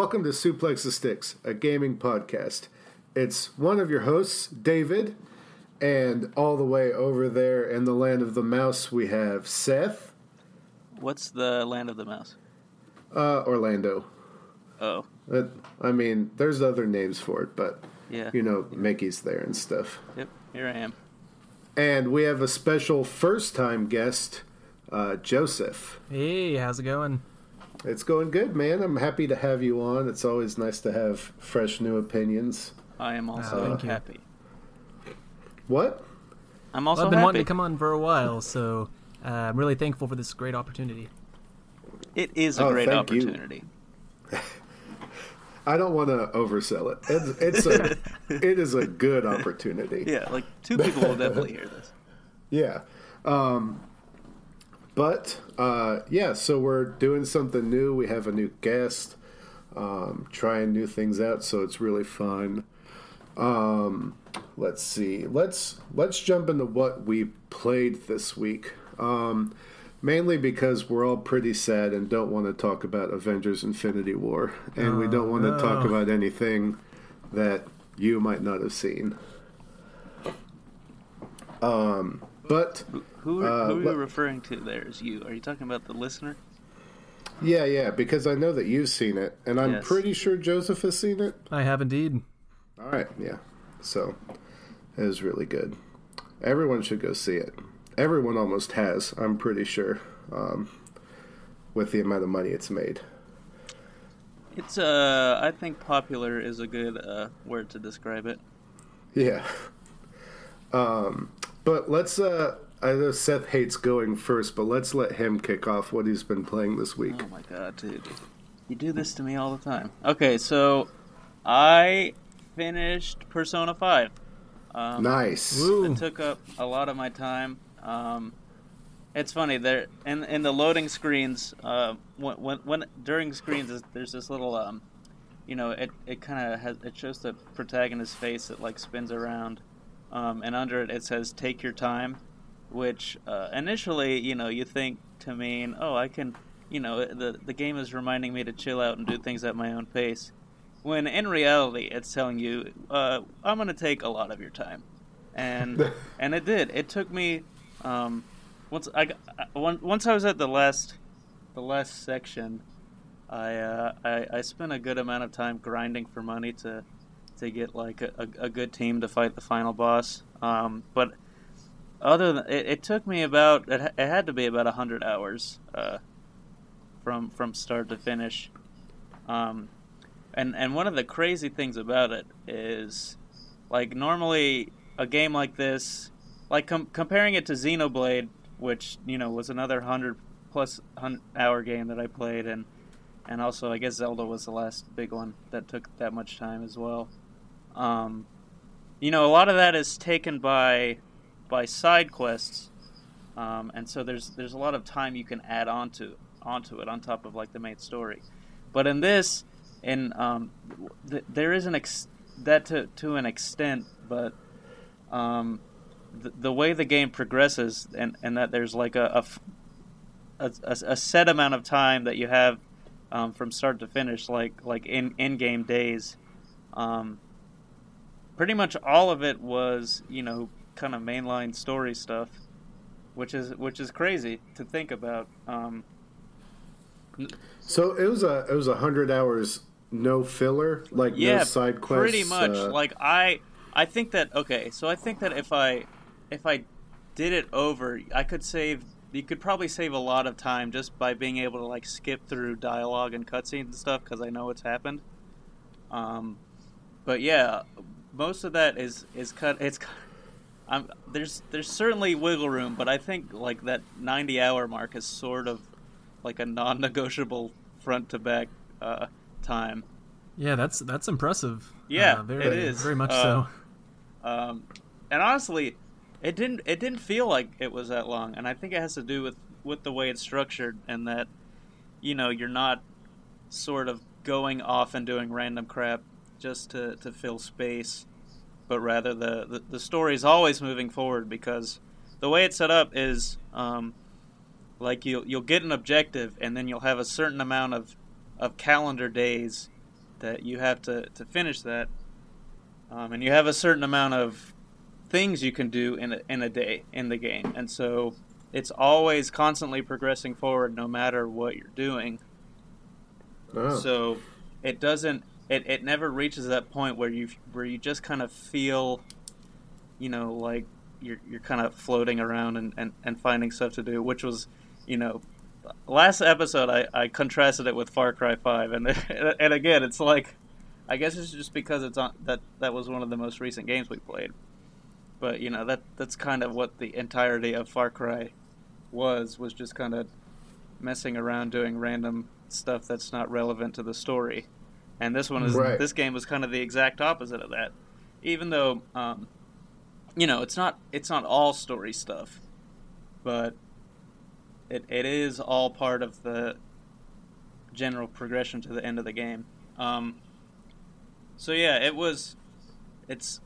Hi, welcome to Suplex the Sticks, a gaming podcast. It's one of your hosts, David, and all the way over there in the land of the mouse, we have Seth, What's the land of the mouse? uh, Orlando. Oh, I mean, there's other names for it, but yeah. you know, Mickey's there and stuff. Yep, here I am. And we have a special first time guest, uh, Joseph. Hey, how's it going? It's going good, man. I'm happy to have you on. It's always nice to have fresh new opinions. I am also thank you. happy. What? I'm Well, also I've been happy. wanting to come on for a while, so uh, I'm really thankful for this great opportunity. It is a Oh, great thank you. opportunity. I don't want to oversell it. It's, it's a, it is a good opportunity. Yeah, like two people will definitely hear this. Yeah. Um, but uh, yeah, so we're doing something new. We have a new guest, um, trying new things out. So it's really fun. Um, let's see. Let's let's jump into what we played this week. Um, mainly because we're all pretty sad and don't want to talk about Avengers: Infinity War, and we don't want to talk about anything that you might not have seen. Um, but Who, Uh, who are you referring to there as you? Are you talking about the listener? Yeah, yeah, because I know that you've seen it, and I'm Yes. pretty sure Joseph has seen it. I have indeed. All right, yeah. So it was really good. Everyone should go see it. Everyone almost has, I'm pretty sure, um, with the amount of money it's made. It's uh, I think popular is a good uh, word to describe it. Yeah. Um, but let's. Uh, I know Seth hates going first, but let's let him kick off what he's been playing this week. Oh my god, dude. You do this to me all the time. Okay, so I finished Persona 5. Um, Nice. Woo. It took up a lot of my time. Um, it's funny there in in the loading screens. Uh, when, when when during screens, there's this little um, you know, it it kind of has it shows the protagonist's face that like spins around, um, and under it it says "Take your time," which uh, initially you know you think to mean oh I can you know the the game is reminding me to chill out and do things at my own pace. When in reality, it's telling you, uh, "I'm going to take a lot of your time," and and it did. It took me um, once I got, once I was at the last the last section. I, uh, I I spent a good amount of time grinding for money to to get like a, a, good team to fight the final boss. Um, but other than it, it took me about it, it had to be about hundred hours uh, from from start to finish. Um, and and one of the crazy things about it is like normally a game like this like com- comparing it to Xenoblade which you know was another 100 plus plus hour game that I played and and also I guess Zelda was the last big one that took that much time as well um, you know a lot of that is taken by by side quests um, and so there's there's a lot of time you can add onto onto it on top of like the main story but in this and um, th- there is an ex- that to to an extent, but um, the, the way the game progresses, and, and that there's like a- a set amount of time that you have um, from start to finish, like like in in game days. Um, pretty much all of it was you know kind of mainline story stuff, which is which is crazy to think about. Um, So it was a it was a hundred hours no filler, like yeah, no side quests. pretty much. uh, like I, I think that okay. So I think that if I, if I did it over, I could save. You could probably save a lot of time just by being able to like skip through dialogue and cutscenes and stuff because I know what's happened. Um, but yeah, most of that is is cut. It's I'm, there's there's certainly wiggle room, but I think like that 90 hour mark is sort of like a non-negotiable front to back uh, time. Yeah, that's that's impressive. Yeah, Uh, very, it is. very much Uh, so. Um, and honestly, it didn't it didn't feel like it was that long, and I think it has to do with with the way it's structured and that you know you're not sort of going off and doing random crap just to, to fill space, but rather the, the the story is always moving forward because the way it's set up is um, like you'll you'll get an objective and then you'll have a certain amount of of calendar days that you have to, to finish that. Um, and you have a certain amount of things you can do in a, in a day in the game. And so it's always constantly progressing forward no matter what you're doing. Oh. So it doesn't it, it never reaches that point where you where you just kind of feel you know like you're you're kind of floating around and, and, and finding stuff to do, which was, you know, last episode I, I contrasted it with Far Cry 5 and and again it's like I guess it's just because it's on that that was one of the most recent games we played. But, you know, that that's kind of what the entirety of Far Cry was was just kind of messing around doing random stuff that's not relevant to the story. And this one is Right. this game was kind of the exact opposite of that. Even though um, you know, it's not it's not all story stuff, but it it is all part of the general progression to the end of the game. Um, so yeah, it was it's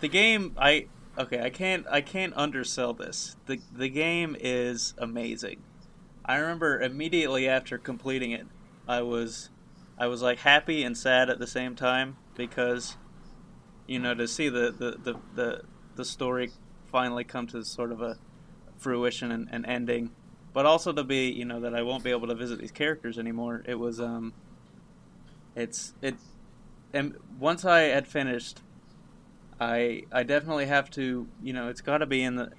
the game I okay, I can't I can't undersell this. The the game is amazing. I remember immediately after completing it, I was I was like happy and sad at the same time because you know to see the the the, the, the story finally come to sort of a fruition and, and ending but also to be you know that I won't be able to visit these characters anymore. It was um it's it and once I had finished I I definitely have to you know it's got to be in the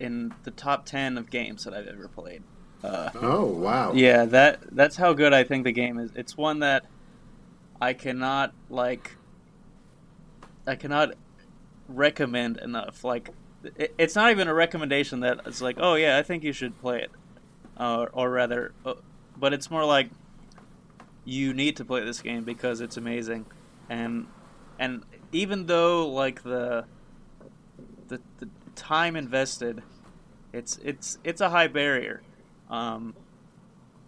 in the top 10 of games that I've ever played uh Oh wow. yeah, that that's how good I think the game is. It's one that I cannot like I cannot recommend enough. Like it, it's not even a recommendation that it's like, "Oh yeah, I think you should play it." Uh, or rather, uh, but it's more like you need to play this game because it's amazing. And and even though like the the, the time invested it's it's it's a high barrier um,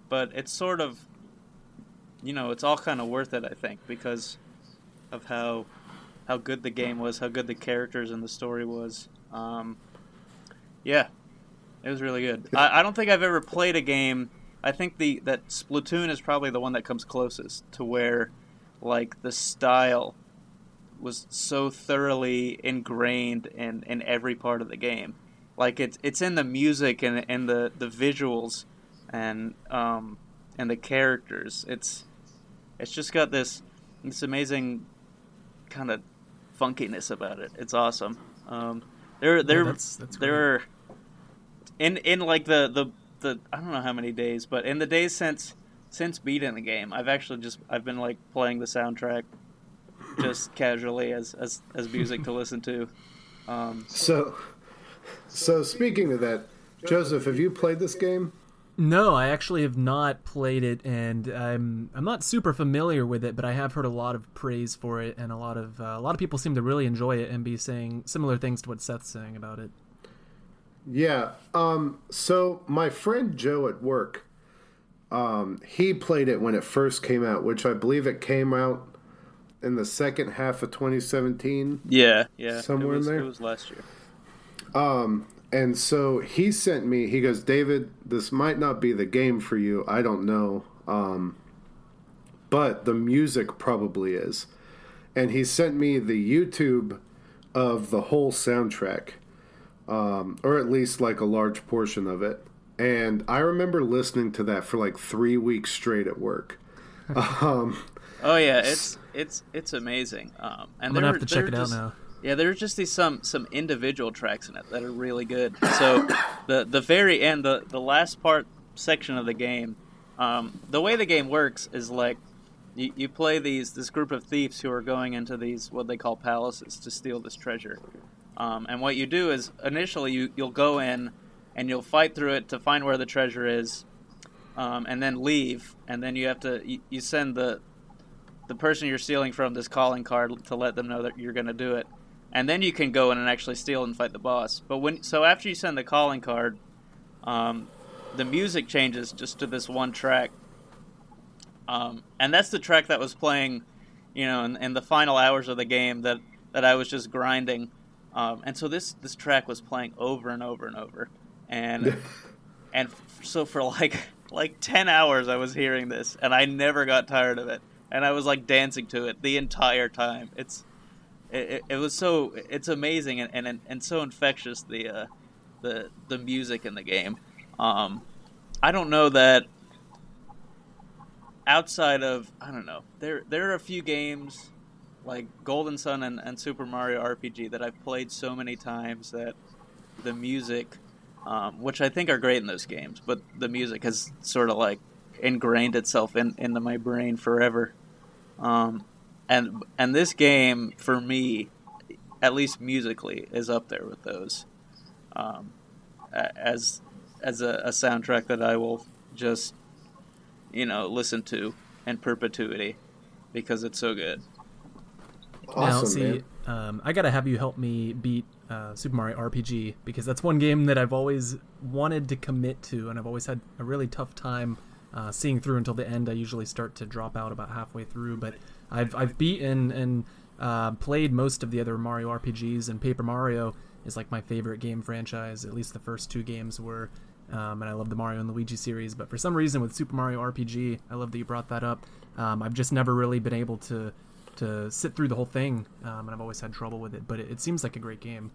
but it's sort of, you know, it's all kind of worth it, I think, because of how how good the game was, how good the characters and the story was. Um, yeah, it was really good. I, I don't think I've ever played a game. I think the that Splatoon is probably the one that comes closest to where, like, the style was so thoroughly ingrained in, in every part of the game like it's it's in the music and and the the visuals and um and the characters. It's it's just got this this amazing kind of funkiness about it. It's awesome. Um there there that's- that's great. there are in in like the the the I don't know how many days but in the days since since beating the game I've actually just I've been like playing the soundtrack just casually as as as music to listen to. Um So, so speaking of that, Joseph, have you played this game? No, I actually have not played it, and I'm I'm not super familiar with it, but I have heard a lot of praise for it, and a lot of uh, a lot of people seem to really enjoy it and be saying similar things to what Seth's saying about it. Yeah. Um, so my friend Joe at work, um, he played it when it first came out, which I believe it came out in the second half of 2017. Yeah, yeah. Somewhere was, in there? It was last year. And so he sent me, he goes, David, this might not be the game for you. I don't know. Um, but the music probably is. And he sent me the YouTube of the whole soundtrack, um, or at least like a large portion of it. And I remember listening to that for like three weeks straight at work. um, Oh yeah, it's it's it's amazing. Um, and I'm gonna were- have to check were it out just- now. Yeah, there's just these some some individual tracks in it that are really good. So the the very end, the the last part section of the game, um, the way the game works is like you, you play these this group of thieves who are going into these what they call palaces to steal this treasure. Um, and what you do is initially you you'll go in and you'll fight through it to find where the treasure is, um, and then leave. And then you have to you, you send the the person you're stealing from this calling card to let them know that you're going to do it and then you can go in and actually steal and fight the boss. But when so after you send the calling card, um, the music changes just to this one track, um, and that's the track that was playing, you know, in, in the final hours of the game that that I was just grinding, um, and so this this track was playing over and over and over, and and f- so for like like 10 hours I was hearing this and I never got tired of it. And I was like dancing to it the entire time. It's it, it was so it's amazing and, and and so infectious the uh, the the music in the game. Um, I don't know that outside of I don't know there there are a few games like Golden Sun and, and Super Mario RPG that I've played so many times that the music, um, which I think are great in those games, but the music has sort of like ingrained itself in, into my brain forever. Um, and and this game for me, at least musically, is up there with those. Um, as as a, a soundtrack that I will just you know listen to in perpetuity because it's so good. Awesome, now, see, um, I gotta have you help me beat uh, Super Mario RPG because that's one game that I've always wanted to commit to, and I've always had a really tough time uh, seeing through until the end. I usually start to drop out about halfway through, but I've I've beaten and uh, played most of the other Mario RPGs, and Paper Mario is like my favorite game franchise. At least the first two games were. Um, and I love the Mario and Luigi series, but for some reason with Super Mario RPG, I love that you brought that up. Um, I've just never really been able to to sit through the whole thing, um, and I've always had trouble with it. But it, it, seems like a great game.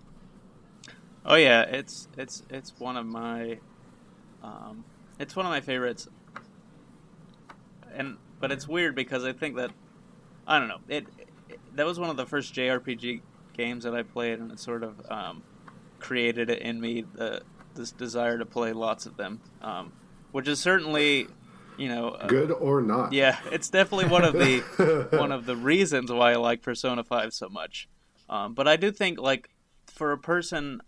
Oh yeah, it's it's it's one of my um, it's one of my favorites, and but it's weird because I think that I don't know it, it that was one of the first JRPG games that I played, and it sort of um, created in me the this desire to play lots of them, um, which is certainly you know, uh, good or not. Yeah, it's definitely one of the one of the reasons why I like Persona Five so much. Um, but I do think like for a person,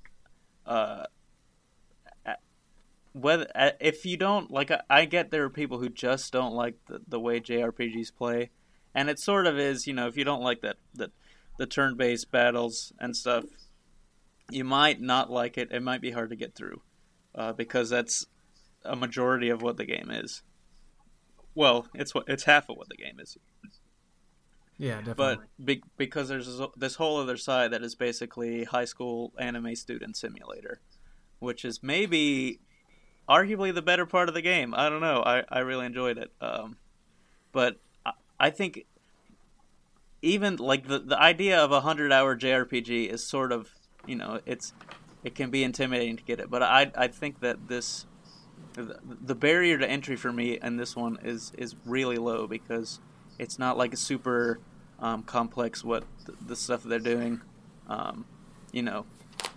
uh, whether if you don't like, I get there are people who just don't like the, the way JRPGs play, and it sort of is. You know, if you don't like that that the turn based battles and stuff, you might not like it. It might be hard to get through uh, because that's a majority of what the game is. Well, it's what it's half of what the game is. Yeah, definitely. But be, because there's this whole other side that is basically high school anime student simulator, which is maybe arguably the better part of the game. I don't know. I, I really enjoyed it. Um, but I, think even like the the idea of a hundred hour JRPG is sort of you know it's it can be intimidating to get it. But I I think that this the barrier to entry for me in this one is is really low because it's not like a super um, complex what the, the, stuff they're doing. Um, you know,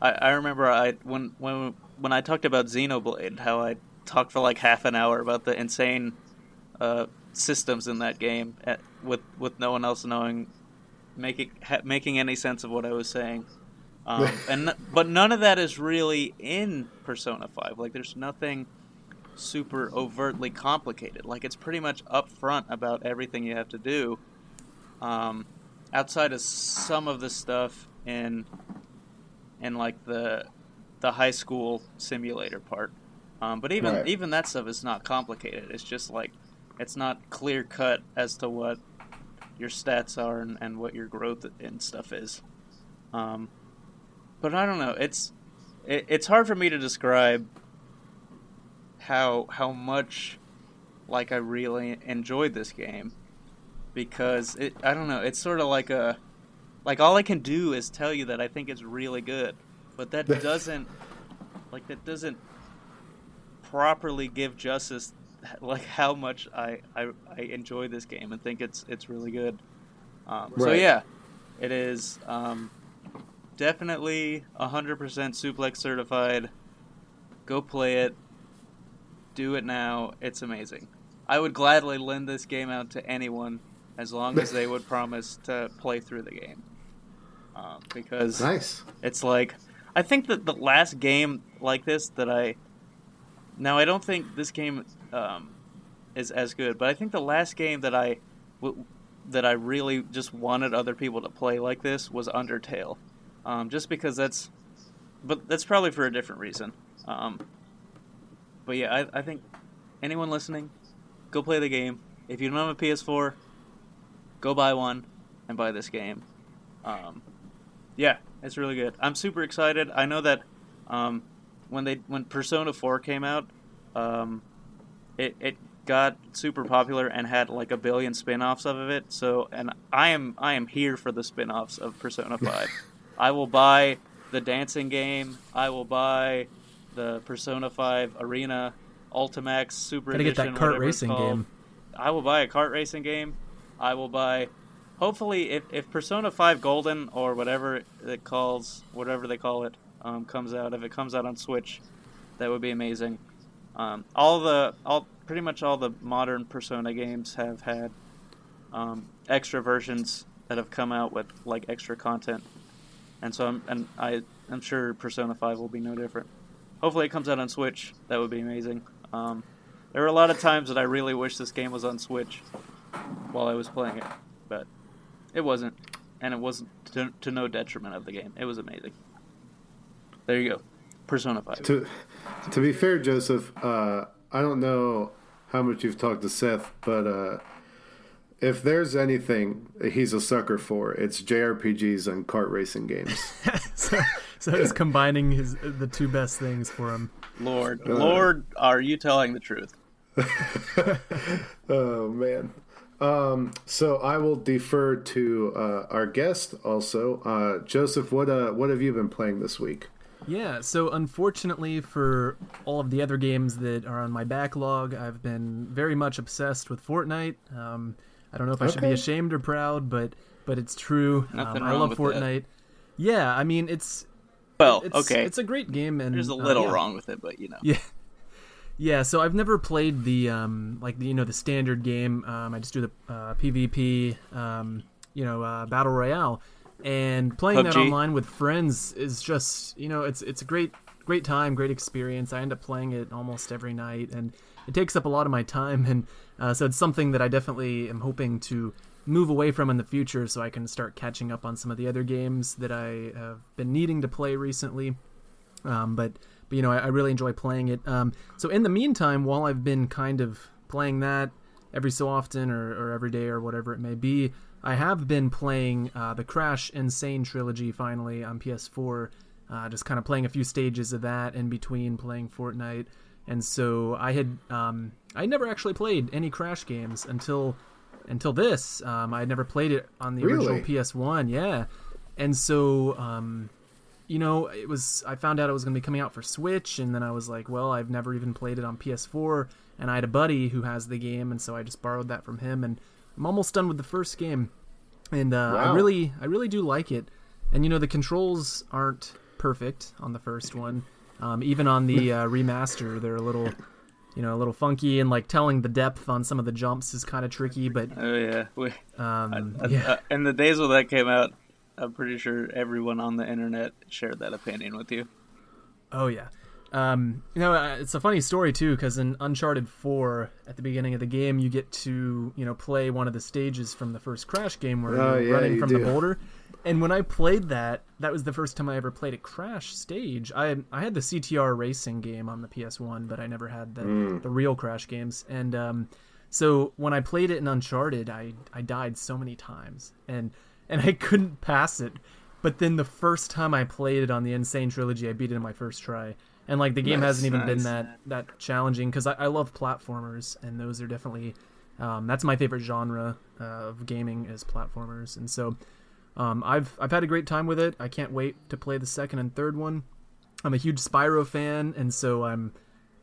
I, I remember I when when when I talked about Xenoblade, how I talked for like half an hour about the insane uh, systems in that game at, with with no one else knowing making ha, making any sense of what I was saying. Um, and but none of that is really in Persona Five. Like, there's nothing super overtly complicated. Like it's pretty much upfront about everything you have to do. Um, outside of some of the stuff in in like the the high school simulator part. Um, but even right. even that stuff is not complicated. It's just like it's not clear cut as to what your stats are and, and what your growth and stuff is. Um, but I don't know. It's it, it's hard for me to describe how how much like I really enjoyed this game because it I don't know it's sort of like a like all I can do is tell you that I think it's really good but that doesn't like that doesn't properly give justice like how much I, I, I enjoy this game and think it's it's really good um, right. so yeah it is um, definitely 100% suplex certified go play it do it now. It's amazing. I would gladly lend this game out to anyone as long as they would promise to play through the game. Um, because nice. it's like I think that the last game like this that I now I don't think this game um, is as good, but I think the last game that I w- that I really just wanted other people to play like this was Undertale, um, just because that's but that's probably for a different reason. Um, but yeah, I, I think anyone listening, go play the game. If you don't have a PS4, go buy one and buy this game. Um, yeah, it's really good. I'm super excited. I know that um, when they when Persona 4 came out, um, it it got super popular and had like a billion spin-offs of it. So, and I am I am here for the spin-offs of Persona 5. I will buy the dancing game. I will buy the Persona 5 Arena Ultimax Super Gotta Edition. get that kart racing game. I will buy a kart racing game. I will buy. Hopefully, if, if Persona 5 Golden or whatever it calls, whatever they call it, um, comes out, if it comes out on Switch, that would be amazing. Um, all the all pretty much all the modern Persona games have had um, extra versions that have come out with like extra content, and so I'm and I I'm sure Persona 5 will be no different. Hopefully, it comes out on Switch. That would be amazing. Um, there were a lot of times that I really wish this game was on Switch while I was playing it, but it wasn't, and it wasn't to, to no detriment of the game. It was amazing. There you go, Persona 5. To to be fair, Joseph, uh, I don't know how much you've talked to Seth, but uh, if there's anything he's a sucker for, it's JRPGs and kart racing games. so, so he's combining his the two best things for him. Lord, Lord, are you telling the truth? oh man. Um, so I will defer to uh, our guest also, uh, Joseph. What uh, what have you been playing this week? Yeah, so unfortunately for all of the other games that are on my backlog, I've been very much obsessed with Fortnite. Um, I don't know if I should be ashamed or proud, but but it's true. Nothing um, I wrong love with Fortnite. Yeah, I mean it's Well, it's okay, it's a great game and there's a uh, little yeah. wrong with it, but you know. Yeah. Yeah, so I've never played the um like the, you know the standard game. Um, I just do the uh, PvP, um, you know, uh, battle royale, and playing that online with friends is just you know it's it's a great great time, great experience. I end up playing it almost every night, and it takes up a lot of my time, and uh, so it's something that I definitely am hoping to move away from in the future, so I can start catching up on some of the other games that I have been needing to play recently. Um, but but you know I, I really enjoy playing it. Um, so in the meantime, while I've been kind of playing that every so often or, or every day or whatever it may be, I have been playing uh, the Crash N. Sane trilogy finally on PS4. Uh, just kind of playing a few stages of that in between playing Fortnite. And so I had um, I never actually played any Crash games until until this. Um, I had never played it on the Really? original PS1. Yeah, and so um, you know, it was I found out it was going to be coming out for Switch, and then I was like, well, I've never even played it on PS4, and I had a buddy who has the game, and so I just borrowed that from him, and I'm almost done with the first game, and uh, I really, I really do like it, and you know, the controls aren't perfect on the first one, um, even on the uh, remaster, they're a little. You know, a little funky and like telling the depth on some of the jumps is kind of tricky, but Oh yeah, we, um, uh, yeah, uh, in the days when that came out, I'm pretty sure everyone on the internet shared that opinion with you. Oh yeah. Um, you know, uh, it's a funny story too, because in Uncharted Four, at the beginning of the game, you get to you know play one of the stages from the first Crash game where Oh, you're yeah, running you from do. the boulder. And when I played that, that was the first time I ever played a Crash stage. I I had the CTR racing game on the PS1, but I never had the Hmm. the real Crash games. And um, so when I played it in Uncharted, I I died so many times, and and I couldn't pass it. But then the first time I played it on the N. Sane Trilogy, I beat it in my first try. And like the game Nice, hasn't even been that that challenging because I, I love platformers, and those are definitely um, that's my favorite genre uh, of gaming is platformers. And so um, I've I've had a great time with it. I can't wait to play the second and third one. I'm a huge Spyro fan, and so I'm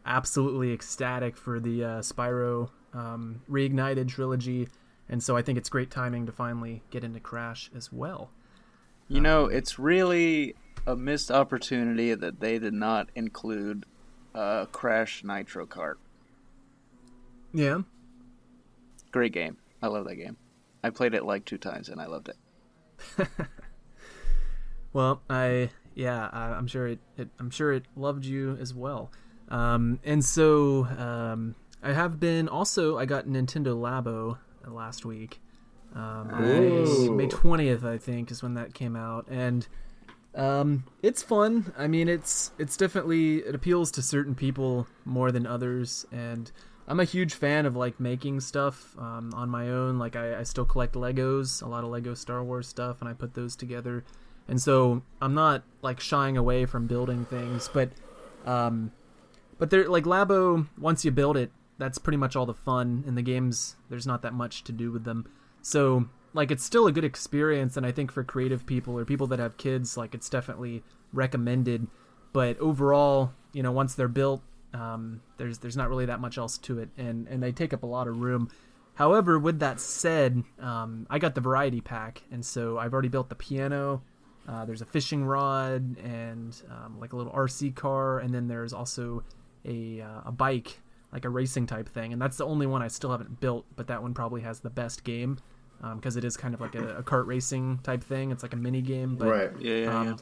absolutely ecstatic for the uh, Spyro um, Reignited trilogy. And so I think it's great timing to finally get into Crash as well. You know, it's really a missed opportunity that they did not include uh, Crash Nitro Kart. Yeah. Great game. I love that game. I played it like two times and I loved it. Well, I yeah, I, I'm sure it, it I'm sure it loved you as well. Um, and so um, I have been also I got Nintendo Labo last week. Um, Ooh. May twentieth, I think, is when that came out, and um, it's fun. I mean, it's it's definitely it appeals to certain people more than others, and I'm a huge fan of like making stuff um, on my own. Like I, I still collect Legos, a lot of Lego Star Wars stuff, and I put those together. And so I'm not like shying away from building things, but um, but they're like Labo. Once you build it, that's pretty much all the fun in the games. There's not that much to do with them, so like it's still a good experience. And I think for creative people or people that have kids, like it's definitely recommended. But overall, you know, once they're built, um, there's there's not really that much else to it, and and they take up a lot of room. However, with that said, um, I got the variety pack, and so I've already built the piano. Uh, there's a fishing rod and um, like a little RC car, and then there's also a uh, a bike, like a racing type thing, and that's the only one I still haven't built. But that one probably has the best game because um, it is kind of like a, a, kart racing type thing. It's like a mini game, but right. Yeah, yeah, um, yeah.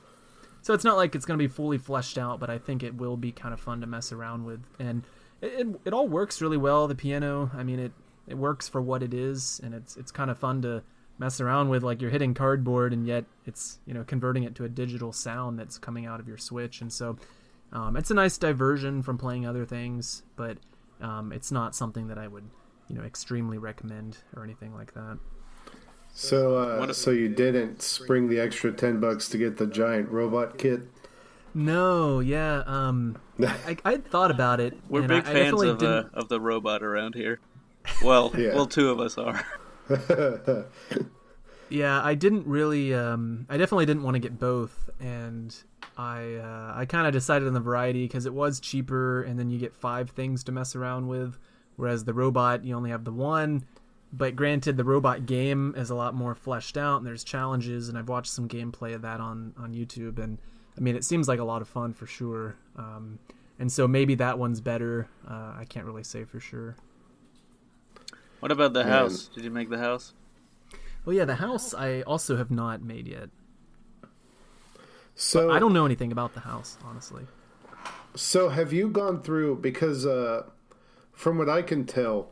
so it's not like it's going to be fully fleshed out, but I think it will be kind of fun to mess around with, and it, it, it all works really well. The piano, I mean, it it works for what it is, and it's it's kind of fun to mess around with. Like you're hitting cardboard, and yet it's you know converting it to a digital sound that's coming out of your Switch, and so um, it's a nice diversion from playing other things, but um, it's not something that I would you know extremely recommend or anything like that. So, uh, if- so you didn't spring the extra ten bucks to get the giant robot kit? No, yeah, um, I, I thought about it. We're big I, I fans definitely of didn't- uh, of the robot around here. Well, Yeah. well, two of us are. Yeah, I didn't really. Um, I definitely didn't want to get both, and I uh, I kind of decided on the variety because it was cheaper, and then you get five things to mess around with, whereas the robot you only have the one. But granted, the robot game is a lot more fleshed out, and there's challenges, and I've watched some gameplay of that on on YouTube, and I mean it seems like a lot of fun for sure. Um, and so maybe that one's better. Uh, I can't really say for sure. What about the Man. house? Did you make the house? Well, yeah, the house I also have not made yet. So I don't know anything about the house, honestly. So have you gone through because uh, from what I can tell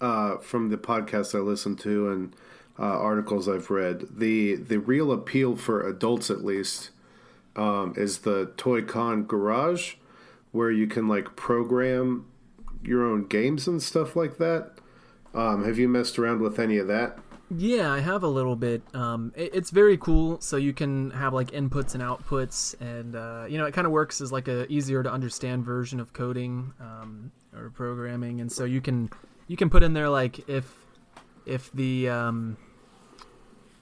uh, from the podcasts I listen to and uh, articles I've read, the the real appeal for adults at least um, is the Toy Con Garage, where you can like program your own games and stuff like that. Um, have you messed around with any of that? Yeah, I have a little bit. Um, it, it's very cool. So you can have like inputs and outputs, and uh, you know it kind of works as like a easier to understand version of coding um, or programming. And so you can you can put in there like if if the um,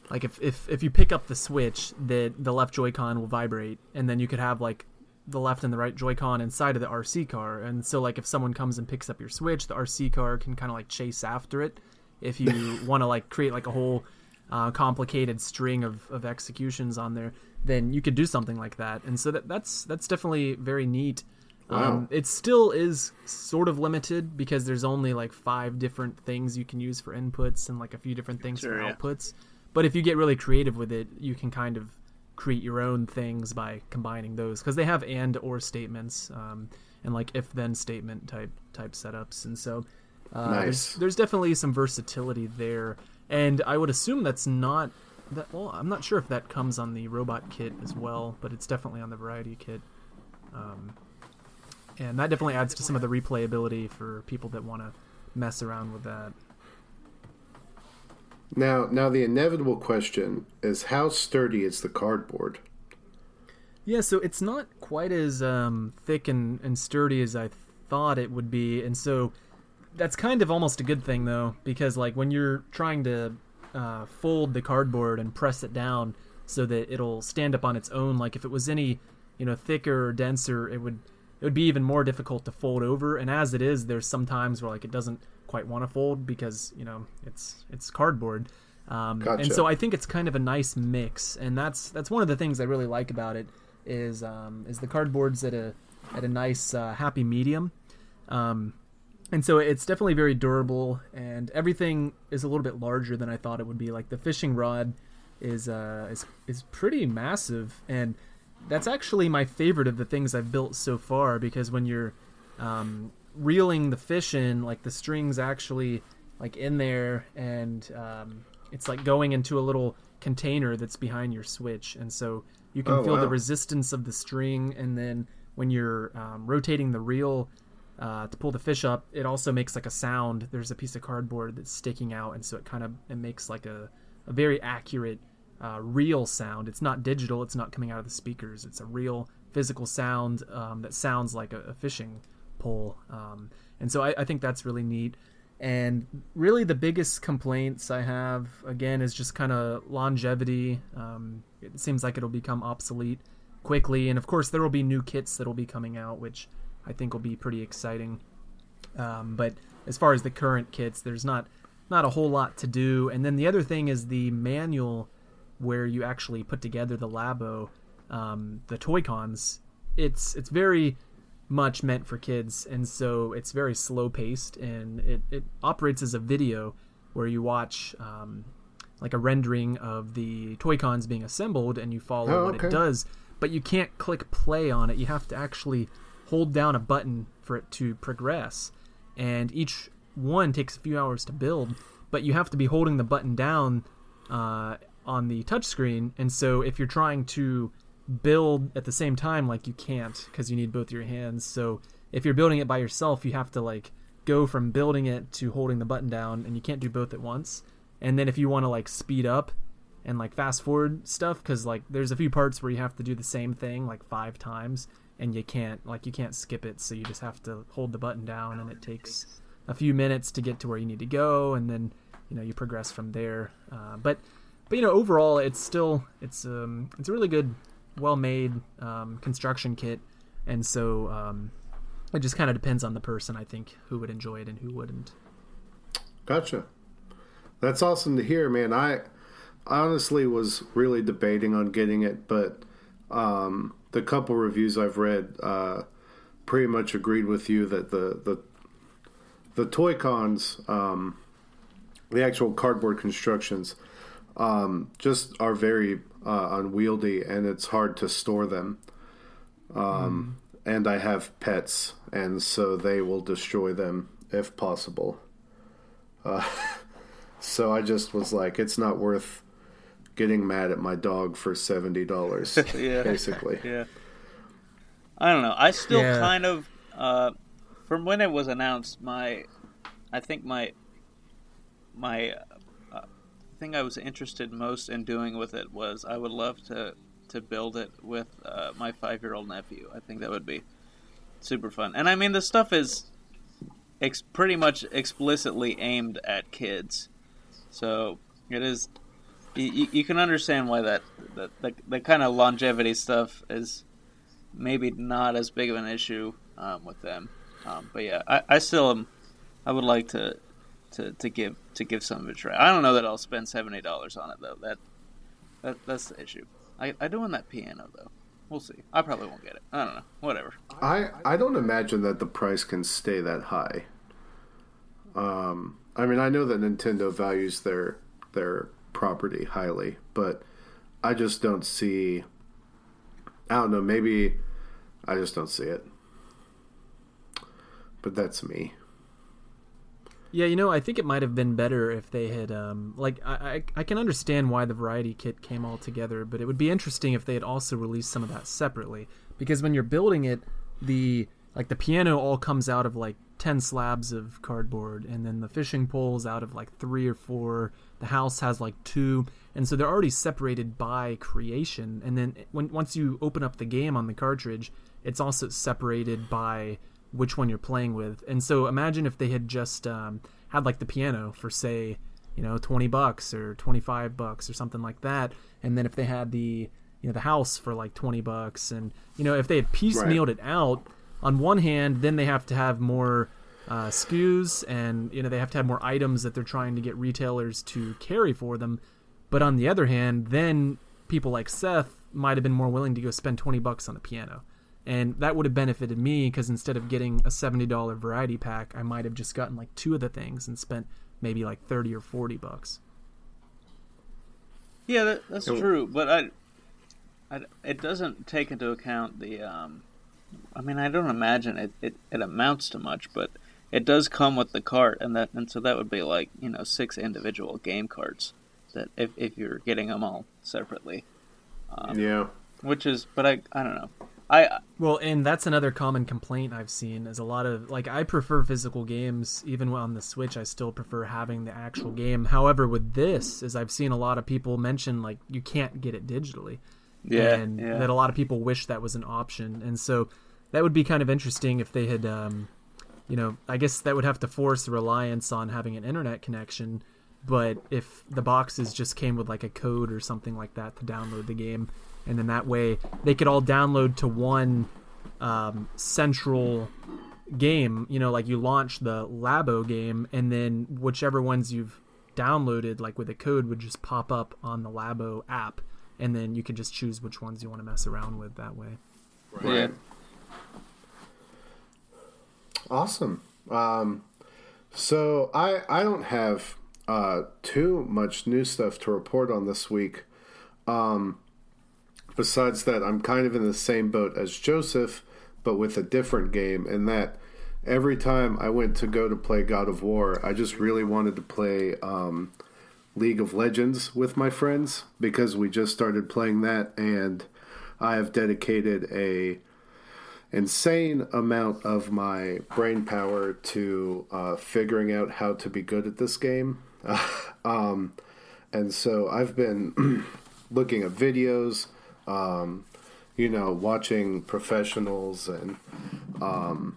like if, if if you pick up the switch, that the left Joy-Con will vibrate, and then you could have like the left and the right Joy-Con inside of the RC car. And so like if someone comes and picks up your switch, the RC car can kind of like chase after it. If you want to like create like a whole uh, complicated string of, of executions on there, then you could do something like that. And so that that's that's definitely very neat. Wow. Um, it still is sort of limited because there's only like five different things you can use for inputs and like a few different things Sure, for yeah. outputs. But if you get really creative with it, you can kind of create your own things by combining those because they have and or statements um, and like if then statement type type setups. And so uh, Nice. there's, there's definitely some versatility there. And I would assume that's not that. Well, I'm not sure if that comes on the robot kit as well, but it's definitely on the variety kit. Um, and that definitely adds to some of the replayability for people that want to mess around with that. Now, now the inevitable question is how sturdy is the cardboard? Yeah, so it's not quite as um, thick and, and sturdy as I thought it would be, and so that's kind of almost a good thing though, because like when you're trying to uh, fold the cardboard and press it down so that it'll stand up on its own, like if it was any you know thicker or denser, it would it would be even more difficult to fold over. And as it is, there's some times where like it doesn't quite want to fold because you know it's it's cardboard. Um, Gotcha. And so I think it's kind of a nice mix, and that's that's one of the things I really like about it is um, is the cardboard's at a at a nice uh, happy medium, um, and so it's definitely very durable, and everything is a little bit larger than I thought it would be. Like the fishing rod is uh, is is pretty massive, and that's actually my favorite of the things I've built so far because when you're um, reeling the fish in, like the strings actually like in there, and um, it's like going into a little container that's behind your switch, and so you can Oh, feel the resistance of the string, and then when you're um, rotating the reel uh, to pull the fish up, it also makes like a sound. There's a piece of cardboard that's sticking out, and so it kind of it makes like a, a very accurate uh, real sound. It's not digital. It's not coming out of the speakers. It's a real physical sound um, that sounds like a, a fishing pole. Um, and so I, I think that's really neat. And really, the biggest complaints I have again is just kind of longevity. Um, it seems like it'll become obsolete quickly, and of course, there will be new kits that will be coming out, which I think will be pretty exciting. Um, but as far as the current kits, there's not not a whole lot to do. And then the other thing is the manual where you actually put together the Labo, um, the Toy Cons. It's it's very much meant for kids, and so it's very slow paced, and it, it operates as a video where you watch um, like a rendering of the toy cons being assembled, and you follow Oh, what okay. it does. But you can't click play on it. You have to actually hold down a button for it to progress, and each one takes a few hours to build. But you have to be holding the button down uh, on the touchscreen, and so if you're trying to build at the same time like you can't because you need both your hands. So if you're building it by yourself you have to like go from building it to holding the button down and you can't do both at once. And then if you want to like speed up and like fast forward stuff because like there's a few parts where you have to do the same thing like five times and you can't like you can't skip it so you just have to hold the button down and it takes a few minutes to get to where you need to go and then you know you progress from there. Uh, but but you know overall it's still it's um it's a really good well made um, construction kit and so um, it just kind of depends on the person i think who would enjoy it and who wouldn't Gotcha. That's awesome to hear, man. I honestly was really debating on getting it, but um, the couple reviews I've read uh, pretty much agreed with you that the the the toy cons, um, the actual cardboard constructions, um, just are very uh, unwieldy, and it's hard to store them. Um, And I have pets, and so they will destroy them if possible. Uh, so I just was like, it's not worth getting mad at my dog for seventy dollars, Yeah. basically. Yeah. I don't know. I still Yeah. kind of, uh, from when it was announced, my, I think my, my uh, thing I was interested most in doing with it was I would love to to build it with uh, my five year old nephew. I think that would be super fun. And I mean, the stuff is ex- pretty much explicitly aimed at kids, so it is. You, you can understand why that that the, kind of longevity stuff is maybe not as big of an issue um, with them. Um, but yeah, I, I still am. I would like to, to to give to give some of a try. I don't know that I'll spend seventy dollars on it though. That that that's the issue. I I do want that piano though. We'll see. I probably won't get it. I don't know. Whatever. I I don't imagine that the price can stay that high. Um, I mean, I know that Nintendo values their their property highly, but I just don't see. I don't know. Maybe I just don't see it. But that's me. Yeah, you know, I think it might have been better if they had, um, like, I, I, I can understand why the variety kit came all together, but it would be interesting if they had also released some of that separately, because when you're building it, the like the piano all comes out of like ten slabs of cardboard, and then the fishing poles out of like three or four. The house has like two, and so they're already separated by creation. And then when once you open up the game on the cartridge, it's also separated by which one you're playing with. And so imagine if they had just um, had like the piano for say, you know, 20 bucks or 25 bucks or something like that. And then if they had the, you know, the house for like 20 bucks and, you know, if they had piecemealed it out on one hand, then they have to have more uh, SKUs and, you know, they have to have more items that they're trying to get retailers to carry for them. But on the other hand, then people like Seth might have been more willing to go spend 20 bucks on a piano and that would have benefited me because instead of getting a $70 variety pack i might have just gotten like two of the things and spent maybe like 30 or 40 bucks Yeah, that, that's true, but I, I, it doesn't take into account the. Um, I mean, I don't imagine it, it, it amounts to much, but it does come with the cart, and that and so that would be like you know six individual game carts that if if you're getting them all separately, um, Yeah. which is but I I don't know. I well and that's another common complaint i've seen is a lot of like i prefer physical games even on the switch i still prefer having the actual game however with this is i've seen a lot of people mention like you can't get it digitally yeah and yeah that a lot of people wish that was an option. And so, that would be kind of interesting if they had, um, you know, I guess that would have to force reliance on having an internet connection. But if the boxes just came with like a code or something like that to download the game, and then that way they could all download to one um, central game. You know, like you launch the Labo game, and then whichever ones you've downloaded, like with a code, would just pop up on the Labo app, and then you could just choose which ones you want to mess around with that way. Right. Yeah. Awesome. Um, so I I don't have uh, too much new stuff to report on this week. Um, besides that, I'm kind of in the same boat as Joseph, but with a different game, in that every time I went to go to play God of War, I just really wanted to play um, League of Legends with my friends because we just started playing that, and I have dedicated a insane amount of my brain power to uh, figuring out how to be good at this game. um, and so I've been looking at videos, um, you know, watching professionals and um,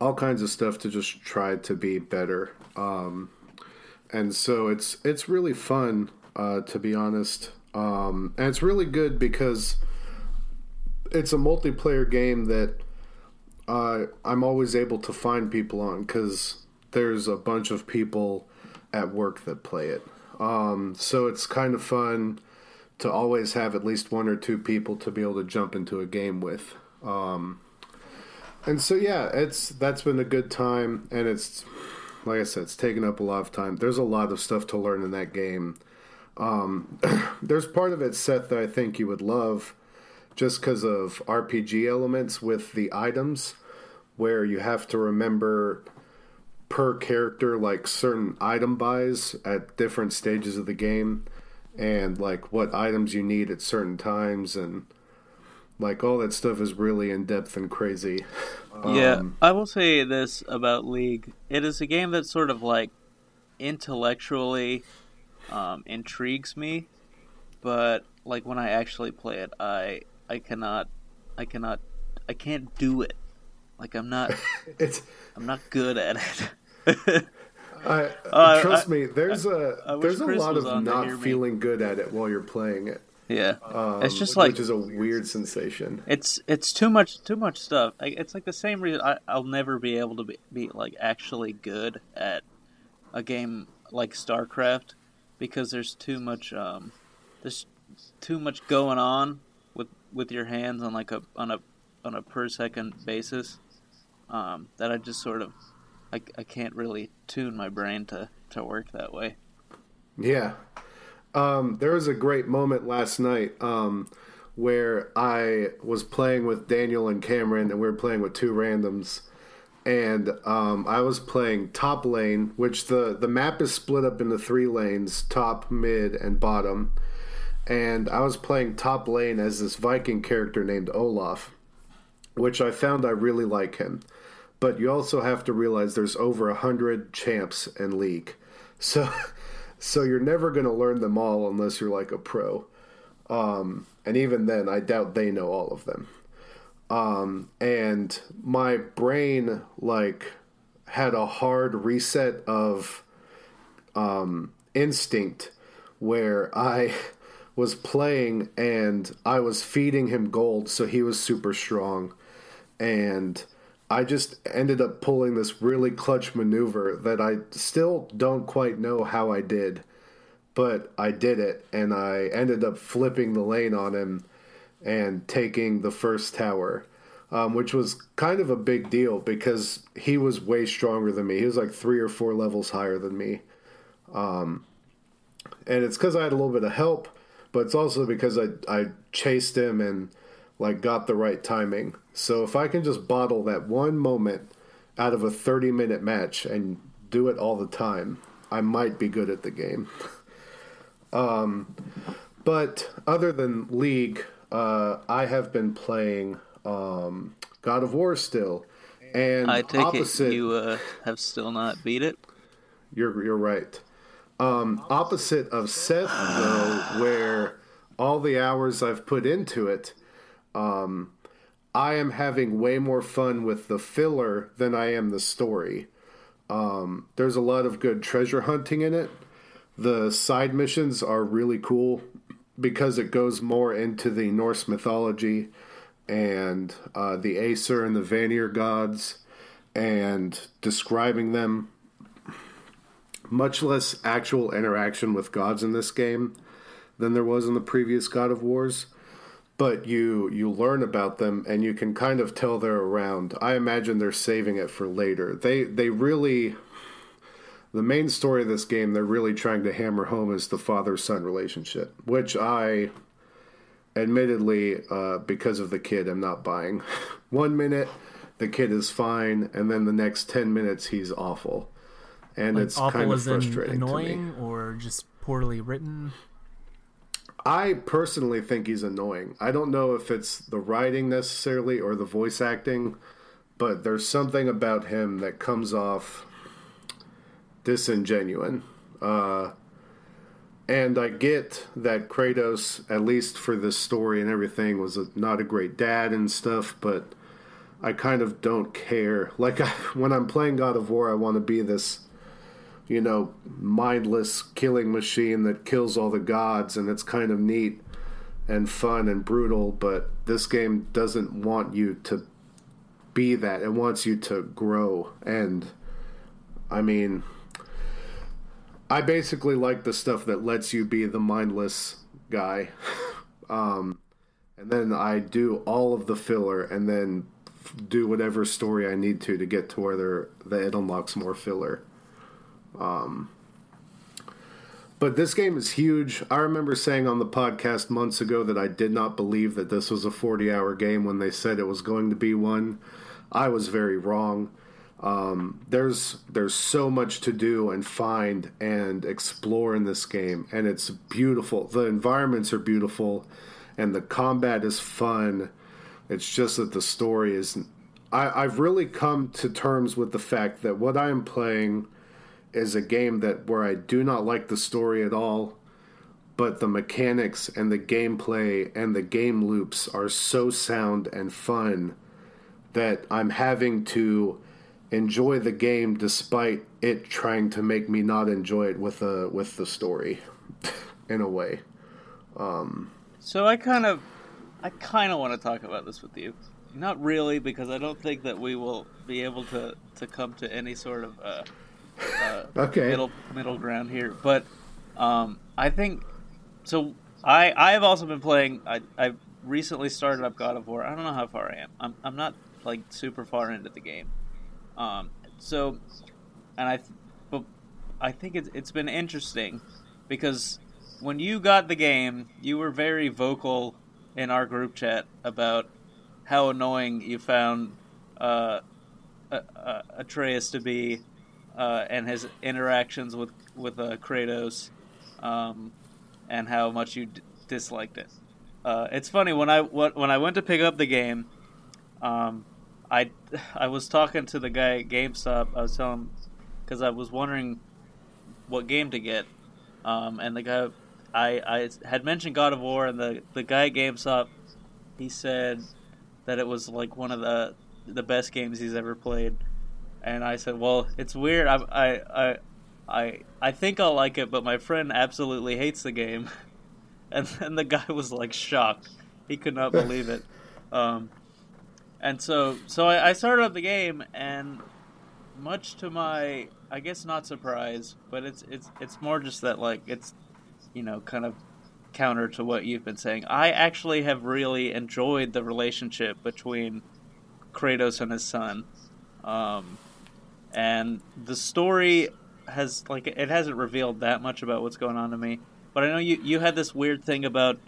all kinds of stuff to just try to be better. Um, and so it's it's really fun, uh, to be honest. Um, and it's really good because it's a multiplayer game that uh, I'm always able to find people on because there's a bunch of people at work that play it. Um, so it's kind of fun to always have at least one or two people to be able to jump into a game with. Um, and so yeah, it's that's been a good time, and it's like I said, it's taken up a lot of time. There's a lot of stuff to learn in that game. Um, there's part of it, Seth, that I think you would love just because of RPG elements with the items, where you have to remember per character like certain item buys at different stages of the game and like what items you need at certain times and like all that stuff is really in depth and crazy. Yeah, um, I will say this about League: it is a game that sort of like intellectually um, intrigues me, but like when I actually play it, I I cannot, I cannot, I can't do it. Like I'm not, it's, I'm not good at it. I, uh, trust I, me, there's I, a there's a Chris lot of not feeling good at it while you're playing it. Yeah, um, it's just like which is a weird sensation. It's it's too much too much stuff. It's like the same reason I, will never be able to be, be like actually good at a game like StarCraft because there's too much um there's too much going on with your hands on like a on a on a per second basis um, that I just sort of I, I can't really tune my brain to to work that way. Yeah, um, there was a great moment last night um, where I was playing with Daniel and Cameron, and we were playing with two randoms. And um, I was playing top lane, which the, the map is split up into three lanes top, mid, and bottom and I was playing top lane as this Viking character named Olaf, which I found I really like him. But you also have to realize there's over a hundred champs in League, so so you're never going to learn them all unless you're like a pro. Um, and even then, I doubt they know all of them. Um, and my brain like had a hard reset of um, instinct where I was playing and I was feeding him gold, so he was super strong. And I just ended up pulling this really clutch maneuver that I still don't quite know how I did, but I did it, and I ended up flipping the lane on him and taking the first tower. Um, which was kind of a big deal because he was way stronger than me. He was like three or four levels higher than me. Um, and it's because I had a little bit of help, but it's also because I I chased him and like got the right timing. So if I can just bottle that one moment out of a 30 minute match and do it all the time, I might be good at the game. um, but other than League, uh, I have been playing um, God of War still. And I take opposite, it you uh, have still not beat it. You're you're right. Um, opposite of Seth, though, where all the hours I've put into it, um, I am having way more fun with the filler than I am the story. Um, there's a lot of good treasure hunting in it. The side missions are really cool because it goes more into the Norse mythology and uh, the Aesir and the Vanir gods and describing them. Much less actual interaction with gods in this game than there was in the previous God of Wars but you you learn about them and you can kind of tell they're around. I imagine they're saving it for later. They they really the main story of this game they're really trying to hammer home is the father son relationship, which I admittedly uh, because of the kid I'm not buying. One minute the kid is fine, and then the next ten minutes he's awful, and Like it's awful kind of frustrating annoying or just poorly written. I personally think he's annoying. I don't know if it's the writing necessarily or the voice acting, but there's something about him that comes off disingenuine. Uh, and I get that Kratos, at least for this story and everything, was a, not a great dad and stuff, but I kind of don't care. Like, I, when I'm playing God of War, I want to be this you know, mindless killing machine that kills all the gods, and it's kind of neat and fun and brutal. But this game doesn't want you to be that. It wants you to grow. And I mean, I basically like the stuff that lets you be the mindless guy. um, and then I do all of the filler and then do whatever story I need to to get to where that it unlocks more filler. Um, but this game is huge. I remember saying on the podcast months ago that I did not believe that this was a 40 hour game when they said it was going to be one. I was very wrong. Um, there's there's so much to do and find and explore in this game, and it's beautiful. The environments are beautiful, and the combat is fun. It's just that the story is. I, I've really come to terms with the fact that what I am playing is a game that where I do not like the story at all, but the mechanics and the gameplay and the game loops are so sound and fun that I'm having to enjoy the game despite it trying to make me not enjoy it with a with the story in a way. Um, So I kind of, I kind of want to talk about this with you. Not really, because I don't think that we will be able to to come to any sort of uh, uh, Okay. middle middle ground here. But um, I think so. I I have also been playing. I I recently started up God of War. I don't know how far I am. I'm I'm not like super far into the game. Um, so, and I, but I think it's it's been interesting because when you got the game, you were very vocal in our group chat about how annoying you found uh, uh, uh, Atreus to be uh, and his interactions with with uh, Kratos, um, and how much you d- disliked it. Uh, it's funny when I when I went to pick up the game, um, I I was talking to the guy at GameStop. I was telling him because I was wondering what game to get, um, and the guy I I had mentioned God of War, and the the guy at GameStop he said that it was like one of the the best games he's ever played, and I said, well, it's weird. I I I I, I think I'll like it, but my friend absolutely hates the game, and then the guy was like shocked. He could not believe it. Um, and so so I, I started up the game, and much to my I guess not surprise, but it's it's it's more just that like it's you know kind of counter to what you've been saying. I actually have really enjoyed the relationship between Kratos and his son, um, and the story has like it hasn't revealed that much about what's going on to me. But I know you you had this weird thing about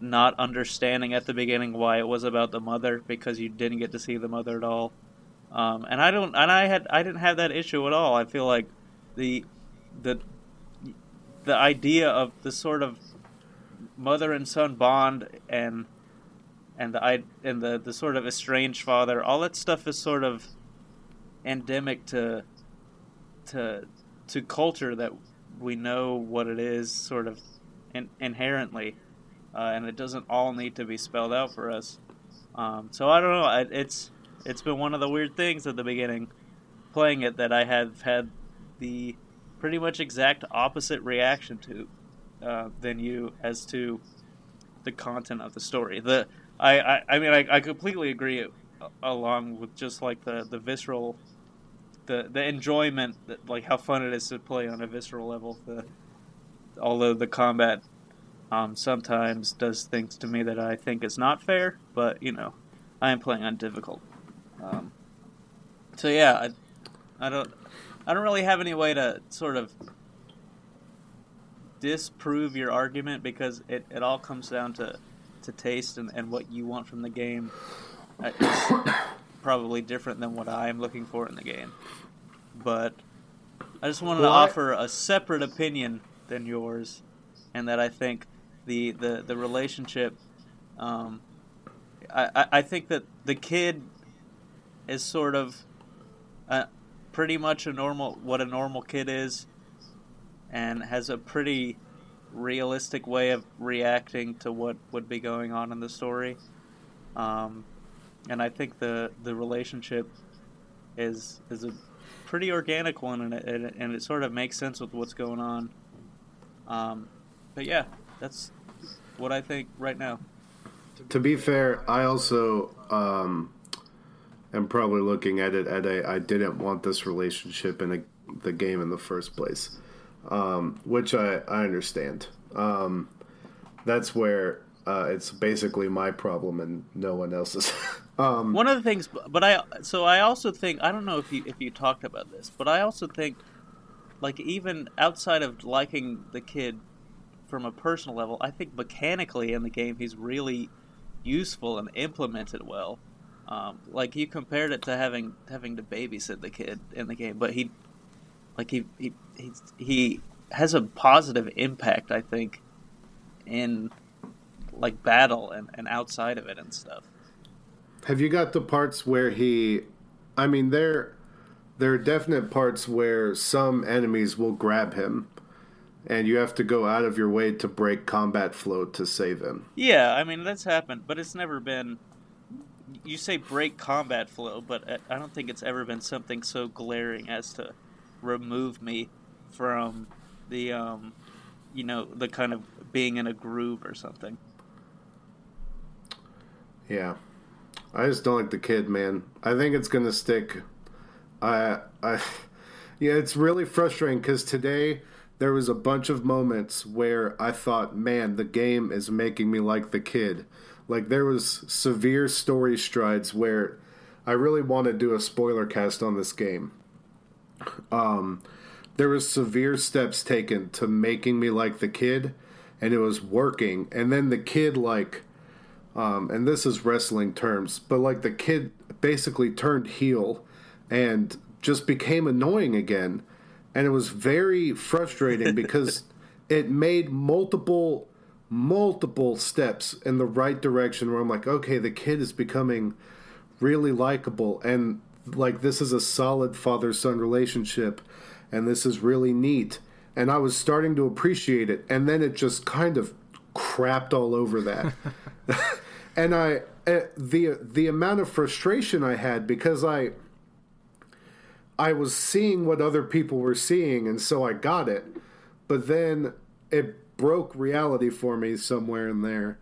not understanding at the beginning why it was about the mother because you didn't get to see the mother at all. Um, and I don't, and I had, I didn't have that issue at all. I feel like the, the, the idea of the sort of mother and son bond and, and the, and the, the sort of estranged father, all that stuff is sort of endemic to, to, to culture that we know what it is sort of in, inherently, uh, and it doesn't all need to be spelled out for us. Um, so I don't know. I, it's it's been one of the weird things at the beginning, playing it that I have had the pretty much exact opposite reaction to uh, than you as to the content of the story. The I I, I mean I, I completely agree along with just like the the visceral the the enjoyment that like how fun it is to play on a visceral level the although the combat um, sometimes does things to me that I think is not fair but you know I am playing on difficult um, so yeah I, I don't I don't really have any way to sort of disprove your argument because it, it all comes down to, to taste and, and what you want from the game. Uh, it's probably different than what I'm looking for in the game. But I just wanted well, to I... offer a separate opinion than yours, and that I think the, the, the relationship. Um, I, I think that the kid is sort of uh, pretty much a normal what a normal kid is and has a pretty realistic way of reacting to what would be going on in the story. Um, and I think the the relationship is is a pretty organic one, and it, and it sort of makes sense with what's going on. Um, but yeah, that's what I think right now. To be fair, I also um, am probably looking at it at a I didn't want this relationship in a, the game in the first place um, which I, I understand. Um, that's where uh, it's basically my problem and no one else's. um, One of the things, but I so I also think I don't know if you if you talked about this, but I also think like even outside of liking the kid from a personal level, I think mechanically in the game he's really useful and implemented well. Um, like you compared it to having having to babysit the kid in the game, but he like he he he has a positive impact, I think, in like battle and, and outside of it and stuff. Have you got the parts where he? I mean, there there are definite parts where some enemies will grab him, and you have to go out of your way to break combat flow to save him. Yeah, I mean that's happened, but it's never been. You say break combat flow, but I don't think it's ever been something so glaring as to remove me from the um, you know the kind of being in a groove or something. Yeah, I just don't like the kid, man. I think it's gonna stick. I I yeah, it's really frustrating because today there was a bunch of moments where I thought, man, the game is making me like the kid. Like there was severe story strides where I really want to do a spoiler cast on this game um, there was severe steps taken to making me like the kid, and it was working. And then the kid like, um, and this is wrestling terms, but like the kid basically turned heel and just became annoying again, and it was very frustrating because it made multiple multiple steps in the right direction where I'm like, okay, the kid is becoming really likable. And like this is a solid father son relationship and this is really neat. And i was starting to appreciate it. And then it just kind of crapped all over that and i uh, the the amount of frustration i had because i i was seeing what other people were seeing and so i got it. But then it broke reality for me somewhere in there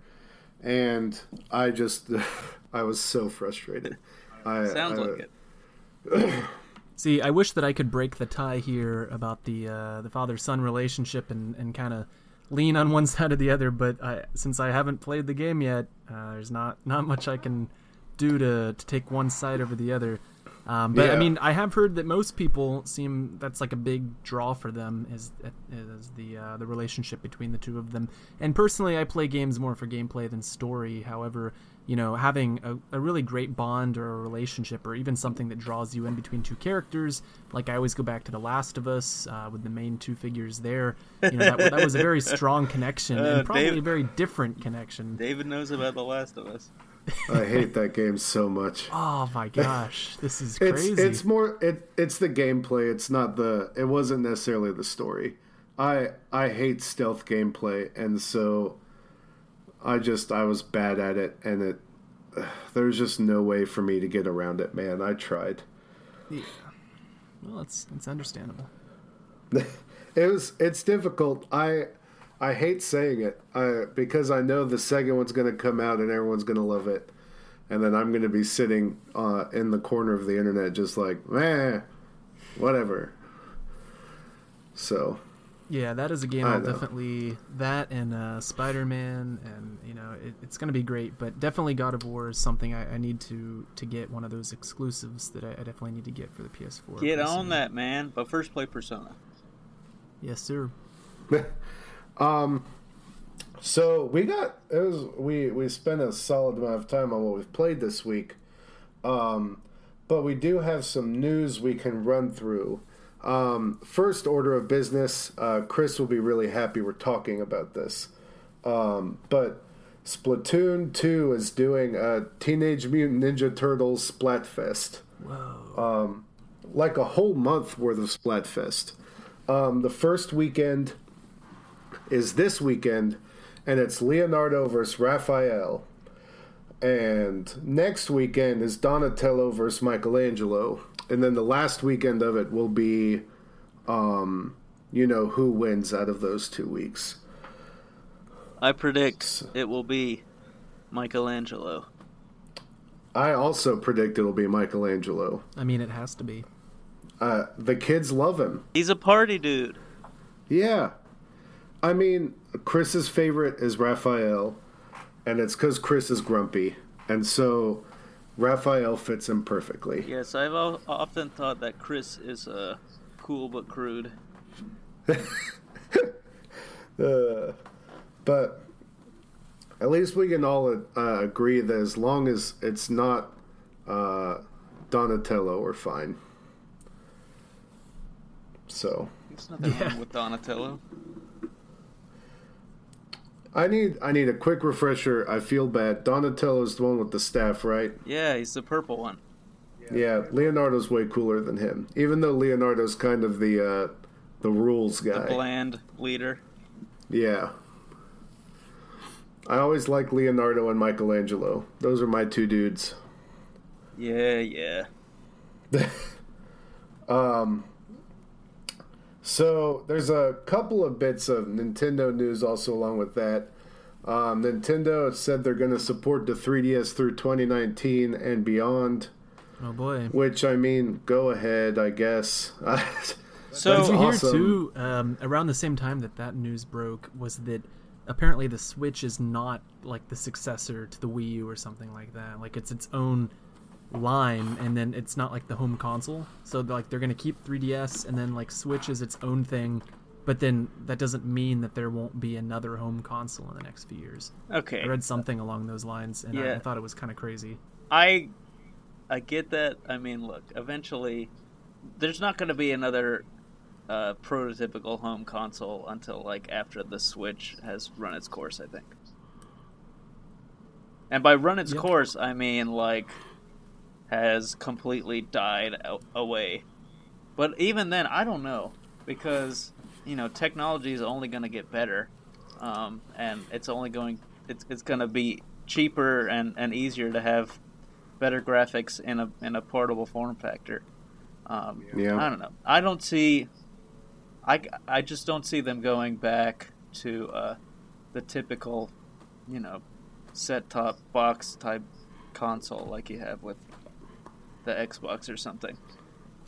and i just i was so frustrated. I, sounds I, like it. See, I wish that I could break the tie here about the uh, the father son relationship and, and kind of lean on one side or the other. But I, since I haven't played the game yet, uh, there's not not much I can do to to take one side over the other. Um, but yeah. I mean, I have heard that most people seem that's like a big draw for them is is the uh, the relationship between the two of them. And personally, I play games more for gameplay than story. However, you know, having a, a really great bond or a relationship or even something that draws you in between two characters. Like I always go back to The Last of Us uh, with the main two figures there. You know, that, that was a very strong connection uh, and probably David, a very different connection. David knows about The Last of Us. I hate that game so much. Oh my gosh, this is crazy. It's, it's more it it's the gameplay. It's not the it wasn't necessarily the story. I I hate stealth gameplay and so I just I was bad at it, and it there's just no way for me to get around it, man. I tried. Yeah. Well, it's it's understandable. it was it's difficult. I I hate saying it I, because I know the second one's going to come out and everyone's going to love it, and then I'm going to be sitting uh, in the corner of the internet just like, man, whatever. So. Yeah, that is a game I'll definitely that and uh, Spider Man and you know it, it's going to be great, but definitely God of War is something I, I need to to get one of those exclusives that I, I definitely need to get for the PS4. Get on that, man! But first, play Persona. Yes, sir. um, so we got it was we we spent a solid amount of time on what we've played this week, um, but we do have some news we can run through. Um, first order of business, uh, Chris will be really happy we're talking about this. Um, but Splatoon 2 is doing a Teenage Mutant Ninja Turtles Splatfest. Whoa. Um, like a whole month worth of Splatfest. Um, the first weekend is this weekend, and it's Leonardo versus Raphael. And next weekend is Donatello versus Michelangelo. And then the last weekend of it will be, um, you know, who wins out of those two weeks. I predict it will be Michelangelo. I also predict it'll be Michelangelo. I mean, it has to be. Uh, the kids love him. He's a party dude. Yeah. I mean, Chris's favorite is Raphael, and it's because Chris is grumpy. And so Raphael fits him perfectly. Yes, I've often thought that Chris is uh, cool but crude. uh, but at least we can all uh, agree that as long as it's not uh, Donatello, we're fine. So. There's nothing yeah. wrong with Donatello. I need I need a quick refresher. I feel bad. Donatello's the one with the staff, right? Yeah, he's the purple one. Yeah, Leonardo's way cooler than him. Even though Leonardo's kind of the uh, the rules guy, the bland leader. Yeah. I always like Leonardo and Michelangelo. Those are my two dudes. Yeah, yeah. um so there's a couple of bits of Nintendo news also along with that. Um, Nintendo said they're going to support the 3DS through 2019 and beyond. Oh boy! Which I mean, go ahead, I guess. so awesome. hear too? Um, around the same time that that news broke, was that apparently the Switch is not like the successor to the Wii U or something like that. Like it's its own line and then it's not like the home console. So like they're going to keep 3ds and then like switch is its own thing but then that doesn't mean that there won't be another home console in the next few years. Okay. I read something along those lines and yeah. I, I thought it was kind of crazy. I i get that. I mean look eventually there's not going to be another uh, prototypical home console until like after the switch has run its course i think. And by run its yep. course i mean like has completely died away. But even then, I don't know because you know technology is only going to get better, um, and it's only going it's it's going to be cheaper and, and easier to have better graphics in a in a portable form factor. Um, yeah. I don't know. I don't see. I, I just don't see them going back to uh, the typical, you know, set top box type console like you have with the Xbox or something.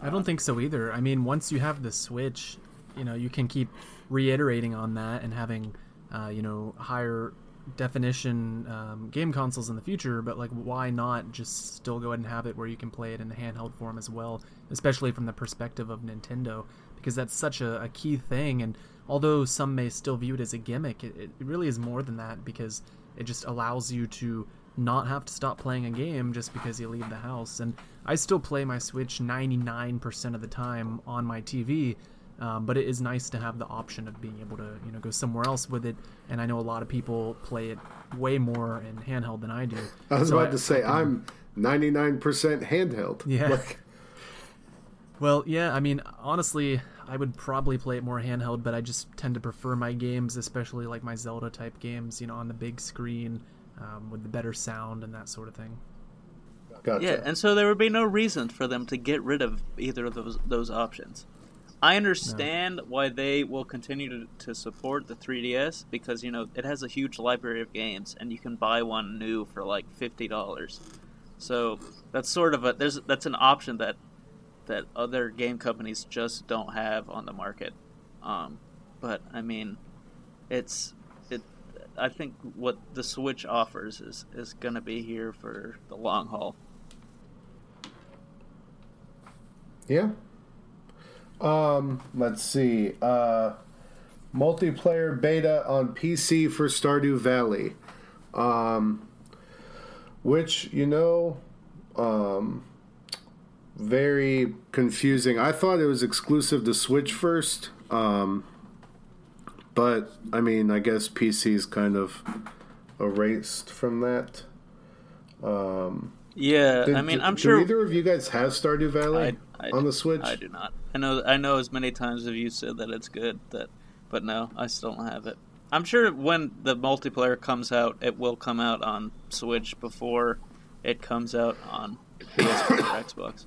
I don't think so either. I mean, once you have the Switch, you know, you can keep reiterating on that and having, uh, you know, higher definition um, game consoles in the future. But like, why not just still go ahead and have it where you can play it in the handheld form as well, especially from the perspective of Nintendo, because that's such a, a key thing. And although some may still view it as a gimmick, it, it really is more than that because it just allows you to not have to stop playing a game just because you leave the house. And I still play my Switch 99% of the time on my TV. Um, but it is nice to have the option of being able to, you know, go somewhere else with it. And I know a lot of people play it way more in handheld than I do. I was so about I, to say I am 99% handheld. Yeah. Like... Well, yeah. I mean, honestly, I would probably play it more handheld, but I just tend to prefer my games, especially like my Zelda type games, you know, on the big screen um, with the better sound and that sort of thing. Gotcha. Yeah, and so there would be no reason for them to get rid of either of those those options. I understand why they will continue to, to support the 3DS because you know it has a huge library of games and you can buy one new for like fifty dollars. So that's sort of a there's that's an option that that other game companies just don't have on the market. Um, but I mean, it's it. I think what the Switch offers is is going to be here for the long haul. Yeah. Um, let's see. Uh, multiplayer beta on PC for Stardew Valley. Um, which, you know, um, very confusing. I thought it was exclusive to Switch first. Um, but, I mean, I guess PC's kind of erased from that. Um, Yeah, did- I mean, I'm do sure either of you guys have Stardew Valley I, I, on the Switch? I do not. I know. I know as many times as you said that it's good. That, but no, I still don't have it. I'm sure when the multiplayer comes out, it will come out on Switch before it comes out on PS4 or Xbox.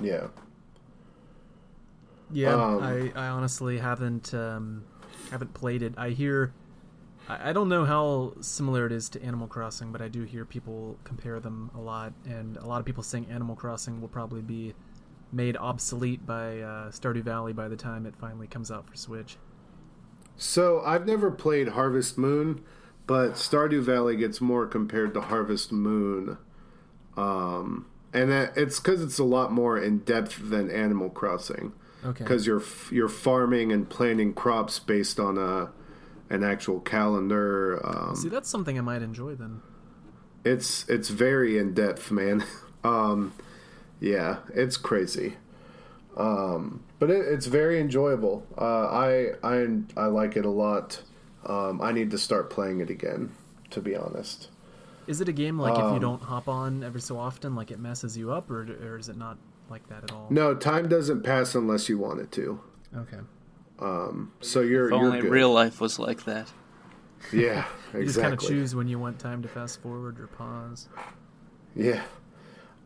Yeah. Yeah, Um, I, I honestly haven't um, haven't played it. I hear I, I don't know how similar it is to Animal Crossing, but I do hear people compare them a lot, and a lot of people saying Animal Crossing will probably be made obsolete by uh, Stardew Valley by the time it finally comes out for Switch. So I've never played Harvest Moon, but Stardew Valley gets more compared to Harvest Moon, um, and that, it's because it's a lot more in depth than Animal Crossing. Okay. Because you're you're farming and planting crops based on a an actual calendar. Um, See, that's something I might enjoy then. it's it's very in depth, man. um, yeah, it's crazy. Um, but it, it's very enjoyable. Uh, I I I like it a lot. Um, I need to start playing it again, to be honest. Is it a game like if you Um, don't hop on every so often, like it messes you up, or, or is it not like that at all? No, time doesn't pass unless you want it to. Okay. So you're If you're only good. real life was like that. Yeah, exactly. You just kind of choose when you want time to fast forward or pause. Yeah.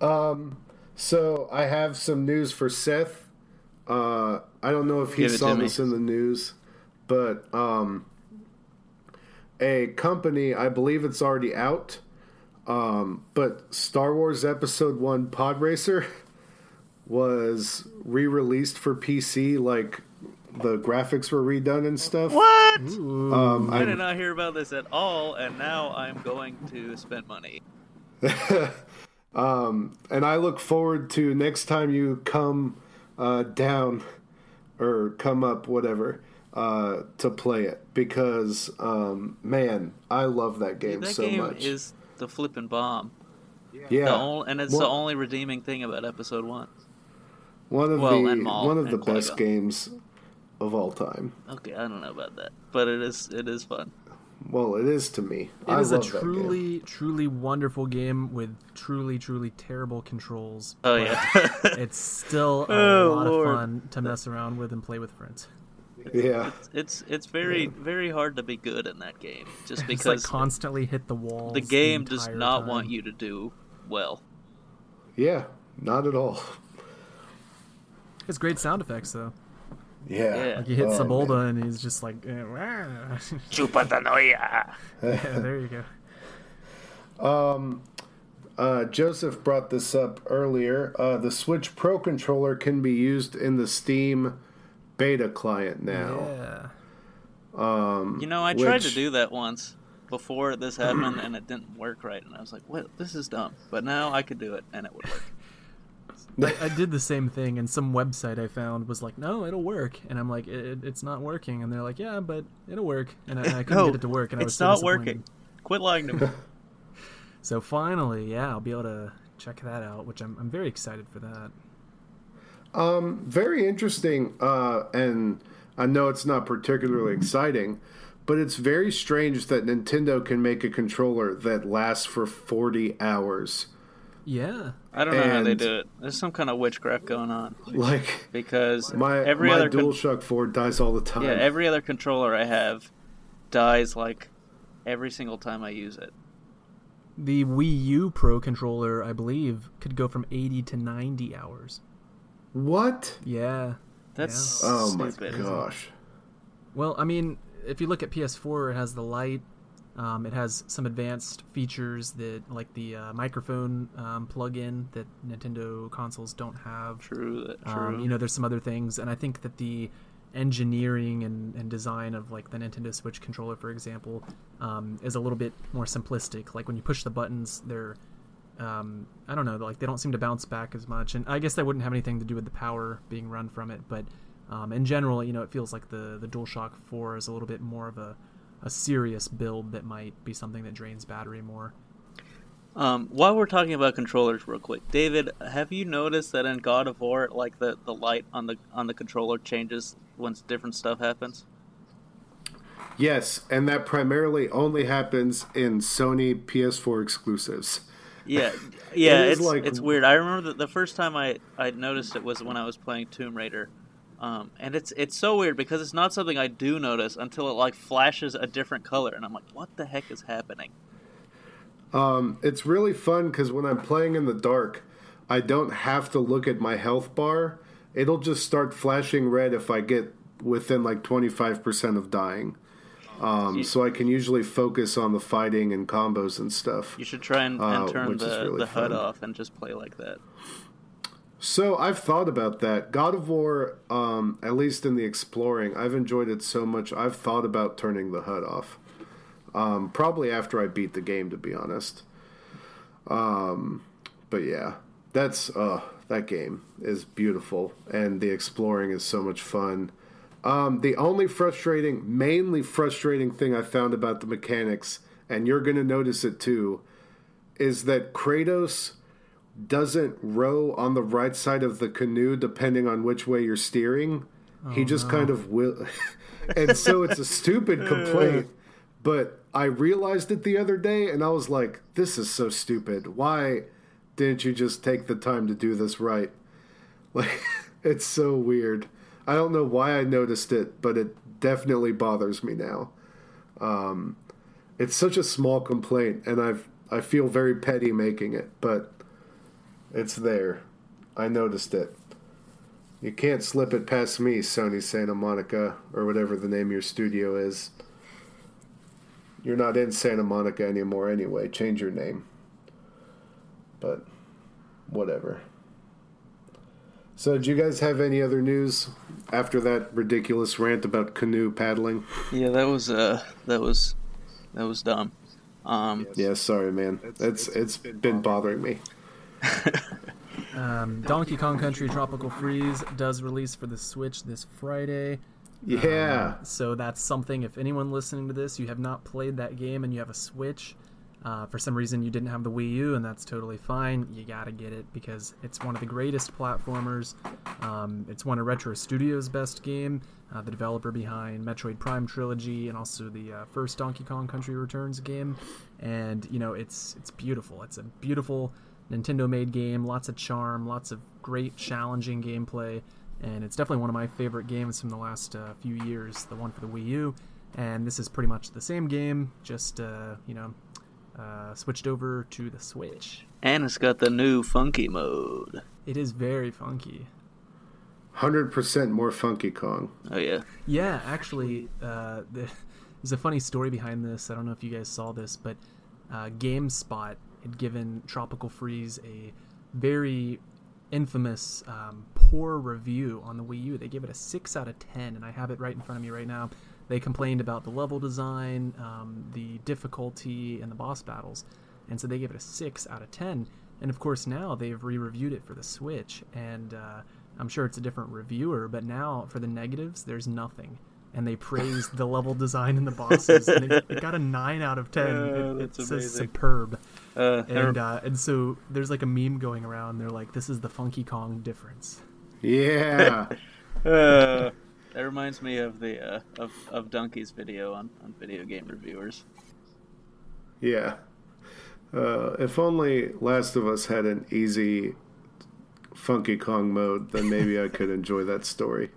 Um, so I have some news for Seth. Uh, I don't know if he saw this in the news, but um, a company, I believe it's already out, um, but Star Wars Episode 1 Pod Racer was re released for PC. Like the graphics were redone and stuff. What? Um, I I'm- did not hear about this at all, and now I'm going to spend money. Um, and I look forward to next time you come uh, down or come up, whatever, uh, to play it because um, man, I love that game that so game much. is the flipping bomb. yeah, The only, and it's the only redeeming thing about episode one. one of well, the one of the and best Qui-Gon. games of all time. Okay, I don't know about that, but it is it is fun. Well, it is to me. It I is a love that truly, truly wonderful game with truly, truly terrible controls. Oh yeah, it's still a Oh, lot Lord. of fun to mess around with and play with friends. Yeah, it's it's very very hard to be good in that game, just It's like because constantly hit the wall. the game does not want you to do well. yeah, not at all. It's great sound effects though. Yeah, Yeah. Like you hit Oh, Sebulba man. and he's just like, eh, wah. Chupatanoia. yeah, there you go. Um, uh, Joseph brought this up earlier. Uh, the Switch Pro controller can be used in the Steam beta client now. Yeah. Um, You know, I tried to do that once before this happened, and it didn't work right. And I was like, "What? This is dumb." But now I could do it, and it would work. I, I did the same thing, and some website I found was like, "No, it'll work," and I'm like, it, "It's not working," and they're like, "Yeah, but it'll work," and I, I couldn't No, get it to work, and I was it's so not working. Quit lying to me. So finally, yeah, I'll be able to check that out, which I'm I'm very excited for that. Um, very interesting. Uh, and I know it's not particularly exciting, but it's very strange that Nintendo can make a controller that lasts for 40 hours. Yeah, I don't know how they do it. There's some kind of witchcraft going on Like, because my, every my other con- DualShock 4 dies all the time. yeah every other controller I have dies like every single time I use it. The Wii U Pro controller, I believe, could go from 80 to 90 hours. What? Yeah. That's Yeah. Oh my stupid. gosh. Well, I mean, if you look at PS4, it has the light. Um, it has some advanced features that, like the uh, microphone um, plug-in that Nintendo consoles don't have. True. That, true. Um, you know, there's some other things, and I think that the engineering and, and design of like the Nintendo Switch controller, for example, um, is a little bit more simplistic. Like when you push the buttons, they're um, I don't know, like they don't seem to bounce back as much. And I guess that wouldn't have anything to do with the power being run from it, but um, in general, you know, it feels like the the DualShock 4 is a little bit more of a a serious build that might be something that drains battery more. Um, while we're talking about controllers, real quick, David, have you noticed that in God of War, like the, the light on the on the controller changes when different stuff happens? Yes, and that primarily only happens in Sony PS4 exclusives. Yeah, yeah, It is it's like- it's weird. I remember that the first time I I noticed it was when I was playing Tomb Raider, um, and it's it's so weird because it's not something I do notice until it like flashes a different color, and I'm like, what the heck is happening? Um, it's really fun because when I'm playing in the dark, I don't have to look at my health bar. It'll just start flashing red if I get within like 25% of dying. Um, so I can usually focus on the fighting and combos and stuff. You should try and, and Uh, turn is the, really the HUD off and just play like that. So I've thought about that. God of War, um, at least in the exploring, I've enjoyed it so much. I've thought about turning the HUD off. Um, probably after I beat the game, to be honest. Um, but yeah, that's uh, that game is beautiful, and the exploring is so much fun. Um, the only frustrating, mainly frustrating thing I found about the mechanics, and you're going to notice it too, is that Kratos doesn't row on the right side of the canoe depending on which way you're steering. he just kind of will. and so it's a stupid complaint, but I realized it the other day and I was like, this is so stupid. Why didn't you just take the time to do this right? Like, it's so weird. I don't know why I noticed it, but it definitely bothers me now. Um, it's such a small complaint, and I've I feel very petty making it, but it's there. I noticed it. You can't slip it past me, Sony Santa Monica, or whatever the name of your studio is. You're not in Santa Monica anymore anyway. Change your name. But whatever. So, do you guys have any other news after that ridiculous rant about canoe paddling? Yeah, that was uh that was that was dumb. Um, Yeah, sorry, man. It's it's been bothering me. Um, Donkey Kong Country Tropical Freeze does release for the Switch this Friday. Yeah. So that's something. If anyone listening to this, you have not played that game and you have a Switch, uh, for some reason you didn't have the Wii U, and that's totally fine. You gotta get it because it's one of the greatest platformers. Um, it's one of Retro Studios' best game, uh, the developer behind Metroid Prime trilogy and also the uh, first Donkey Kong Country Returns game. And you know, it's it's beautiful. It's a beautiful Nintendo-made game. Lots of charm, lots of great challenging gameplay and it's definitely one of my favorite games from the last uh, few years. The one for the Wii U, and this is pretty much the same game, just uh, you know, uh, switched over to the Switch. and it's got the new funky mode. It is very funky. 100% more Funky Kong. Oh yeah, Yeah, actually, uh, the, there's a funny story behind this. I don't know if you guys saw this, but uh, GameSpot had given Tropical Freeze a very infamous um, poor review on the Wii U. They gave it a 6 out of 10, and I have it right in front of me right now. They complained about the level design, um, the difficulty, and the boss battles, and so they gave it a 6 out of 10. And of course, now they've re reviewed it for the Switch, and uh, I'm sure it's a different reviewer, but now for the negatives, there's nothing. And they praised the level design and the bosses, and it, it got a 9 out of 10. Yeah, it, it says amazing. superb. uh, And uh, and so there's like a meme going around. They're like, "This is the Funky Kong difference." Yeah. uh, that reminds me of the uh, of of Dunkey's video on on video game reviewers. yeah. Uh, if only Last of Us had an easy Funky Kong mode, then maybe I could enjoy that story.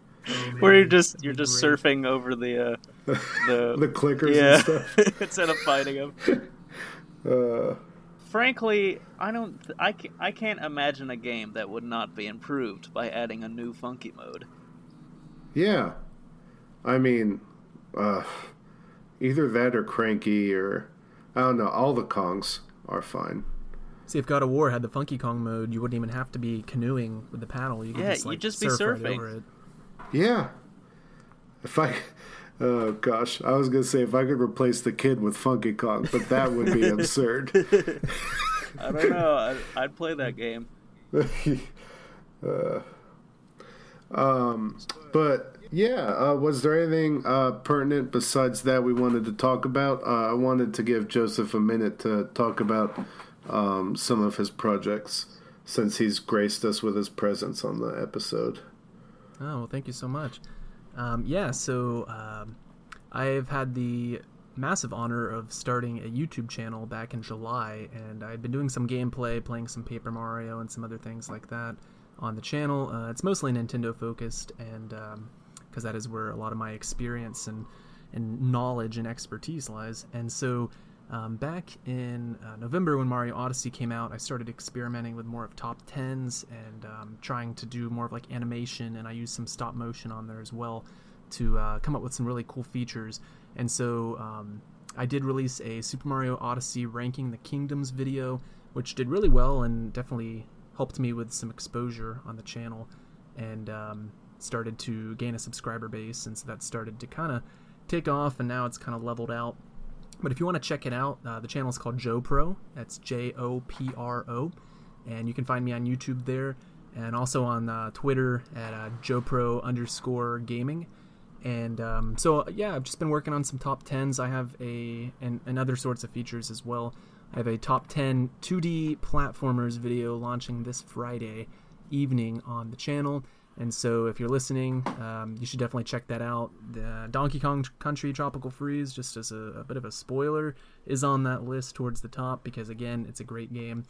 Where you're just you're just great. surfing over the uh, the the clickers yeah and stuff. instead of fighting them. Uh, Frankly, I don't. I can't, I can't imagine a game that would not be improved by adding a new funky mode. yeah, I mean, uh, either that or cranky or I don't know. All the Kongs are fine. See, if God of War had the Funky Kong mode, you wouldn't even have to be canoeing with the paddle. You could Yeah, just, like, you'd just be surf right surfing. over it. Yeah. If I, oh gosh, I was gonna say if I could replace the kid with Funky Kong, but that would be absurd. I don't know. I'd, I'd play that game. uh, um, but yeah, uh, was there anything uh, pertinent besides that we wanted to talk about? Uh, I wanted to give Joseph a minute to talk about um, some of his projects since he's graced us with his presence on the episode. Oh, well, thank you so much. Um, yeah, so um, I've had the massive honor of starting a YouTube channel back in July, and I've been doing some gameplay, playing some Paper Mario and some other things like that on the channel. Uh, it's mostly Nintendo focused, and because that is where a lot of my experience and and knowledge and expertise lies. And so, um, back in uh, November when Mario Odyssey came out, I started experimenting with more of top tens and um, trying to do more of like animation, and I used some stop motion on there as well to uh, come up with some really cool features. And so, um, I did release a Super Mario Odyssey ranking the kingdoms video, which did really well and definitely helped me with some exposure on the channel. And um, started to gain a subscriber base, and so that started to kind of take off, and now it's kind of leveled out. But if you want to check it out, uh, the channel is called JoPro. That's J O P R O, and you can find me on YouTube there, and also on uh, Twitter at uh, JoPro underscore Gaming. And um, so yeah, I've just been working on some top tens. I have a and, and other sorts of features as well. I have a top 10 2D platformers video launching this Friday evening on the channel. And so, if you're listening, um, you should definitely check that out. The Donkey Kong Country Tropical Freeze, just as a, a bit of a spoiler, is on that list towards the top because again, it's a great game.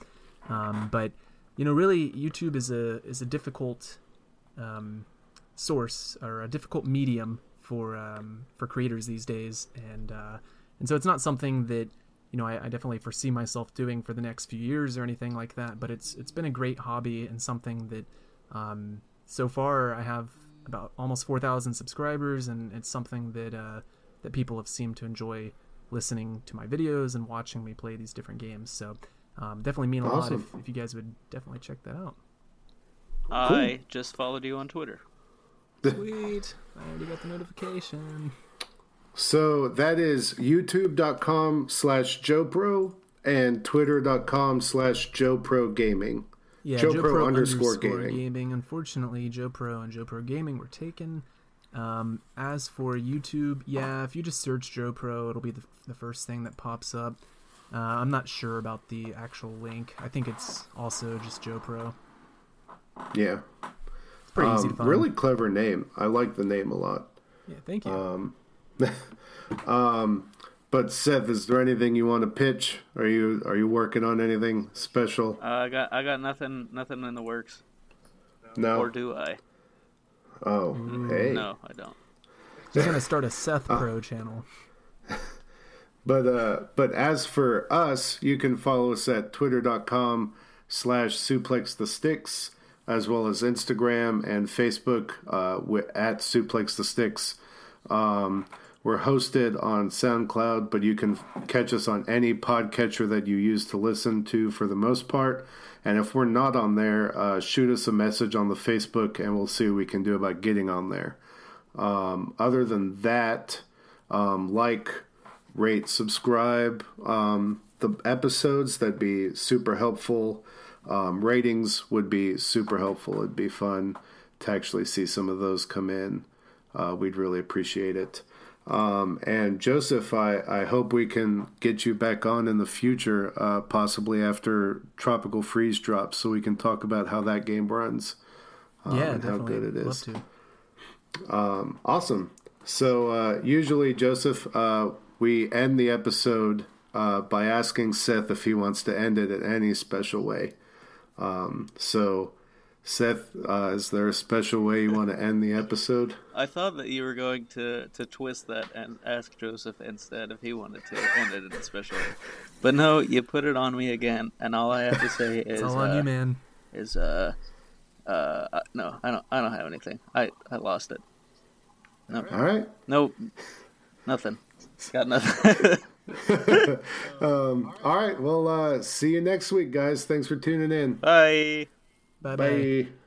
Um, but you know, really, YouTube is a is a difficult um, source or a difficult medium for um, for creators these days, and uh, and so it's not something that you know I, I definitely foresee myself doing for the next few years or anything like that. But it's it's been a great hobby and something that um, so far I have about almost four thousand subscribers, and it's something that uh, that people have seemed to enjoy listening to my videos and watching me play these different games. So um, definitely mean a Awesome. lot if, if you guys would definitely check that out. I just followed you on Twitter. Sweet, I already got the notification. So that is youtube.com slash JoPro and twitter.com slash JoProGaming. Yeah, Joe Joe Pro Pro, underscore underscore, gaming. gaming. Unfortunately, JoPro and JoPro Gaming were taken. Um, as for YouTube, yeah, if you just search JoPro, it'll be the, the first thing that pops up. Uh, I'm not sure about the actual link. I think it's also just JoPro. Yeah. It's pretty easy Um, to find. really clever name. I like the name a lot. Yeah, thank you. Um, um, but Seth, is there anything you want to pitch? Are you are you working on anything special? Uh, I got I got nothing nothing in the works. No. Or do I? Oh, hey. No, I don't. He's gonna start a Seth uh, Pro channel. But uh, but as for us, you can follow us at twitter.com slash suplex the sticks, as well as Instagram and Facebook uh, at suplex the sticks. Um, we're hosted on SoundCloud, but you can catch us on any podcatcher that you use to listen to for the most part. And if we're not on there, uh, shoot us a message on the Facebook, and we'll see what we can do about getting on there. Um, other than that, um, like, rate, subscribe um, the episodes. That'd be super helpful. Um, ratings would be super helpful. It'd be fun to actually see some of those come in. Uh, we'd really appreciate it. Um, and Joseph, I, I hope we can get you back on in the future, uh, possibly after Tropical Freeze drops, so we can talk about how that game runs. um, yeah, and how definitely. good it Love to. Awesome. So uh, usually, Joseph, uh, we end the episode uh, by asking Seth if he wants to end it in any special way. Um, so, Seth, uh, is there a special way you want to end the episode? I thought that you were going to, to twist that and ask Joseph instead if he wanted to end it in a special way. But no, you put it on me again, and all I have to say is It's all on uh, you, man. is uh uh uh, no, I don't I don't have anything. I I lost it. No, All right. nope, nothing. Got nothing. Um, all right. Well, uh, see you next week, guys. Thanks for tuning in. Bye. Bye bye. Bye.